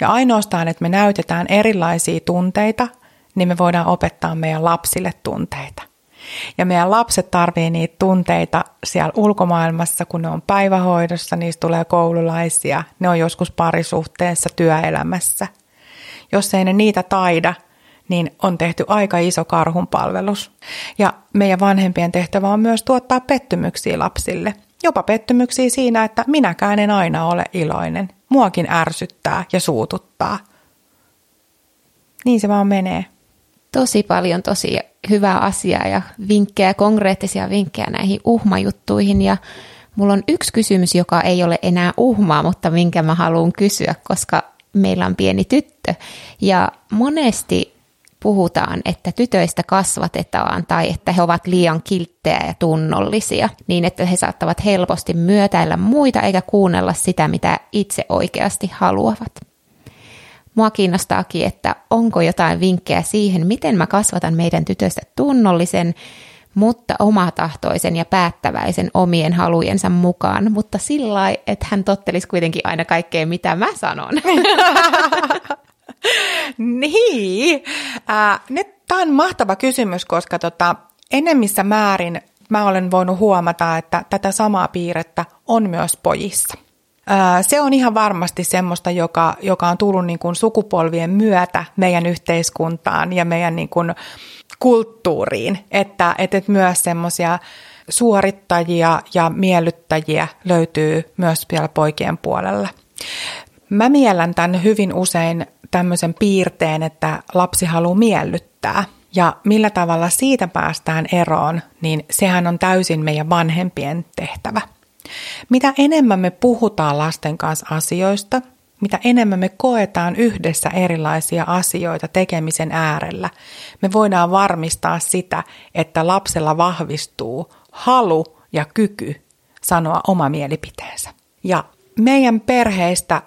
Speaker 2: Ja ainoastaan, että me näytetään erilaisia tunteita, niin me voidaan opettaa meidän lapsille tunteita. Ja meidän lapset tarvii niitä tunteita siellä ulkomaailmassa, kun ne on päivähoidossa, niistä tulee koululaisia, ne on joskus parisuhteessa, työelämässä. Jos ei ne niitä taida, niin on tehty aika iso karhunpalvelus. Ja meidän vanhempien tehtävä on myös tuottaa pettymyksiä lapsille. Jopa pettymyksiä siinä, että minäkään en aina ole iloinen. Muakin ärsyttää ja suututtaa. Niin se vaan menee.
Speaker 1: Tosi paljon tosi hyvää asiaa ja vinkkejä, konkreettisia vinkkejä näihin uhmajuttuihin. Ja mulla on yksi kysymys, joka ei ole enää uhmaa, mutta minkä mä haluan kysyä, koska meillä on pieni tyttö. Ja monesti puhutaan, että tytöistä kasvatetaan tai että he ovat liian kilttejä ja tunnollisia, niin että he saattavat helposti myötäillä muita eikä kuunnella sitä, mitä itse oikeasti haluavat. Mua kiinnostaakin, että onko jotain vinkkejä siihen, miten mä kasvatan meidän tytöstä tunnollisen, mutta omatahtoisen ja päättäväisen omien halujensa mukaan, mutta sillä että hän tottelisi kuitenkin aina kaikkea, mitä mä sanon.
Speaker 2: niin. Äh, nyt tämä on mahtava kysymys, koska tota, enemmissä määrin mä olen voinut huomata, että tätä samaa piirrettä on myös pojissa. Se on ihan varmasti semmoista, joka, joka on tullut niin kuin sukupolvien myötä meidän yhteiskuntaan ja meidän niin kuin kulttuuriin, että, että myös semmoisia suorittajia ja miellyttäjiä löytyy myös vielä poikien puolella. Mä miellän tämän hyvin usein tämmöisen piirteen, että lapsi haluaa miellyttää. Ja millä tavalla siitä päästään eroon, niin sehän on täysin meidän vanhempien tehtävä. Mitä enemmän me puhutaan lasten kanssa asioista, mitä enemmän me koetaan yhdessä erilaisia asioita tekemisen äärellä, me voidaan varmistaa sitä, että lapsella vahvistuu halu ja kyky sanoa oma mielipiteensä. Ja meidän perheistä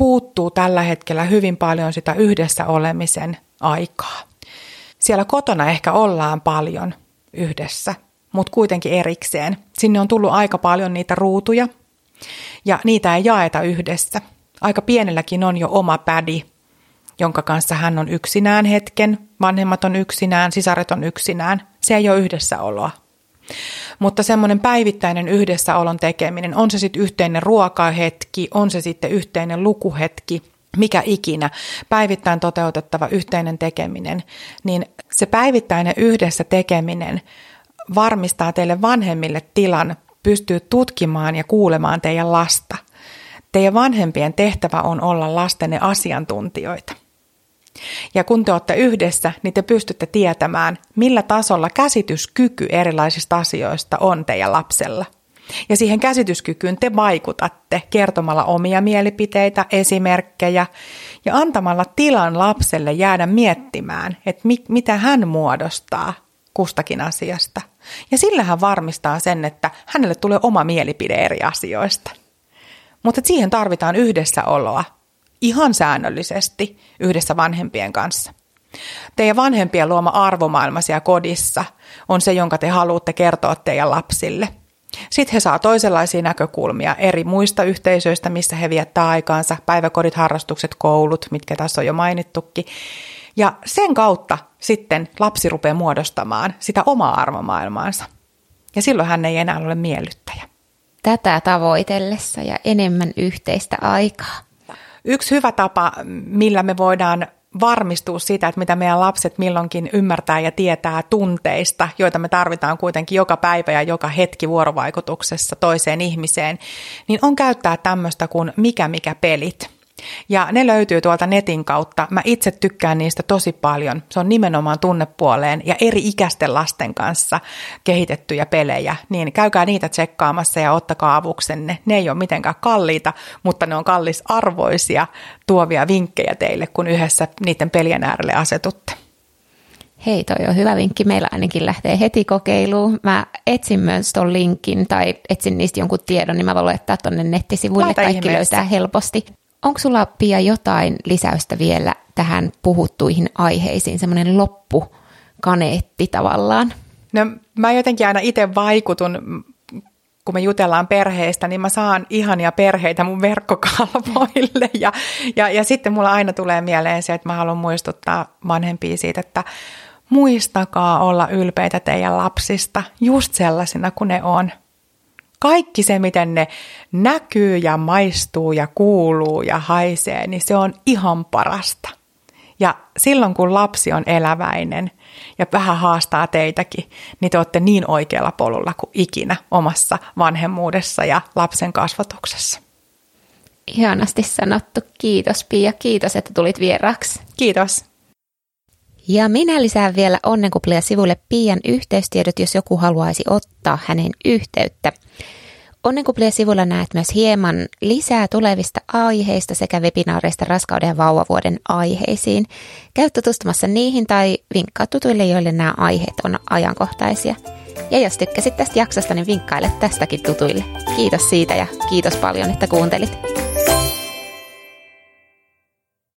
Speaker 2: puuttuu tällä hetkellä hyvin paljon sitä yhdessä olemisen aikaa. Siellä kotona ehkä ollaan paljon yhdessä, mutta kuitenkin erikseen. Sinne on tullut aika paljon niitä ruutuja ja niitä ei jaeta yhdessä. Aika pienelläkin on jo oma pädi, jonka kanssa hän on yksinään hetken, vanhemmat on yksinään, sisaret on yksinään. Se ei ole yhdessäoloa. Mutta semmoinen päivittäinen yhdessäolon tekeminen, on se sitten yhteinen ruokahetki, on se sitten yhteinen lukuhetki, mikä ikinä, päivittäin toteutettava yhteinen tekeminen, niin se päivittäinen yhdessä tekeminen varmistaa teille vanhemmille tilan pystyy tutkimaan ja kuulemaan teidän lasta. Teidän vanhempien tehtävä on olla lastenne asiantuntijoita. Ja kun te olette yhdessä, niin te pystytte tietämään, millä tasolla käsityskyky erilaisista asioista on teidän lapsella. Ja siihen käsityskykyyn te vaikutatte kertomalla omia mielipiteitä, esimerkkejä ja antamalla tilan lapselle jäädä miettimään, että mit, mitä hän muodostaa kustakin asiasta. Ja sillä hän varmistaa sen, että hänelle tulee oma mielipide eri asioista. Mutta siihen tarvitaan yhdessäoloa ihan säännöllisesti yhdessä vanhempien kanssa. Teidän vanhempien luoma arvomaailma siellä kodissa on se, jonka te haluatte kertoa teidän lapsille. Sitten he saa toisenlaisia näkökulmia eri muista yhteisöistä, missä he viettää aikaansa, päiväkodit, harrastukset, koulut, mitkä tässä on jo mainittukin. Ja sen kautta sitten lapsi rupeaa muodostamaan sitä omaa arvomaailmaansa. Ja silloin hän ei enää ole miellyttäjä.
Speaker 1: Tätä tavoitellessa ja enemmän yhteistä aikaa.
Speaker 2: Yksi hyvä tapa, millä me voidaan varmistua siitä, että mitä meidän lapset milloinkin ymmärtää ja tietää tunteista, joita me tarvitaan kuitenkin joka päivä ja joka hetki vuorovaikutuksessa toiseen ihmiseen, niin on käyttää tämmöistä kuin mikä mikä pelit. Ja ne löytyy tuolta netin kautta. Mä itse tykkään niistä tosi paljon. Se on nimenomaan tunnepuoleen ja eri ikäisten lasten kanssa kehitettyjä pelejä. Niin käykää niitä tsekkaamassa ja ottakaa avuksenne. Ne ei ole mitenkään kalliita, mutta ne on kallisarvoisia tuovia vinkkejä teille, kun yhdessä niiden pelien äärelle asetutte.
Speaker 1: Hei, toi on hyvä vinkki. Meillä ainakin lähtee heti kokeiluun. Mä etsin myös ton linkin tai etsin niistä jonkun tiedon, niin mä voin laittaa tonne nettisivuille. Laita Kaikki ihmeessä. löytää helposti. Onko sulla Pia jotain lisäystä vielä tähän puhuttuihin aiheisiin, semmoinen loppukaneetti tavallaan?
Speaker 2: No mä jotenkin aina itse vaikutun, kun me jutellaan perheistä, niin mä saan ihania perheitä mun verkkokalvoille. Ja, ja, ja sitten mulla aina tulee mieleen se, että mä haluan muistuttaa vanhempia siitä, että muistakaa olla ylpeitä teidän lapsista just sellaisina kuin ne on kaikki se, miten ne näkyy ja maistuu ja kuuluu ja haisee, niin se on ihan parasta. Ja silloin kun lapsi on eläväinen ja vähän haastaa teitäkin, niin te olette niin oikealla polulla kuin ikinä omassa vanhemmuudessa ja lapsen kasvatuksessa.
Speaker 1: Ihanasti sanottu. Kiitos Pia. Kiitos, että tulit vieraaksi.
Speaker 2: Kiitos.
Speaker 1: Ja minä lisään vielä Onnenkuplia sivuille Pian yhteystiedot, jos joku haluaisi ottaa hänen yhteyttä. Onnenkuplia sivulla näet myös hieman lisää tulevista aiheista sekä webinaareista raskauden ja vauvavuoden aiheisiin. Käy tutustumassa niihin tai vinkkaa tutuille, joille nämä aiheet on ajankohtaisia. Ja jos tykkäsit tästä jaksosta, niin vinkkaile tästäkin tutuille. Kiitos siitä ja kiitos paljon, että kuuntelit.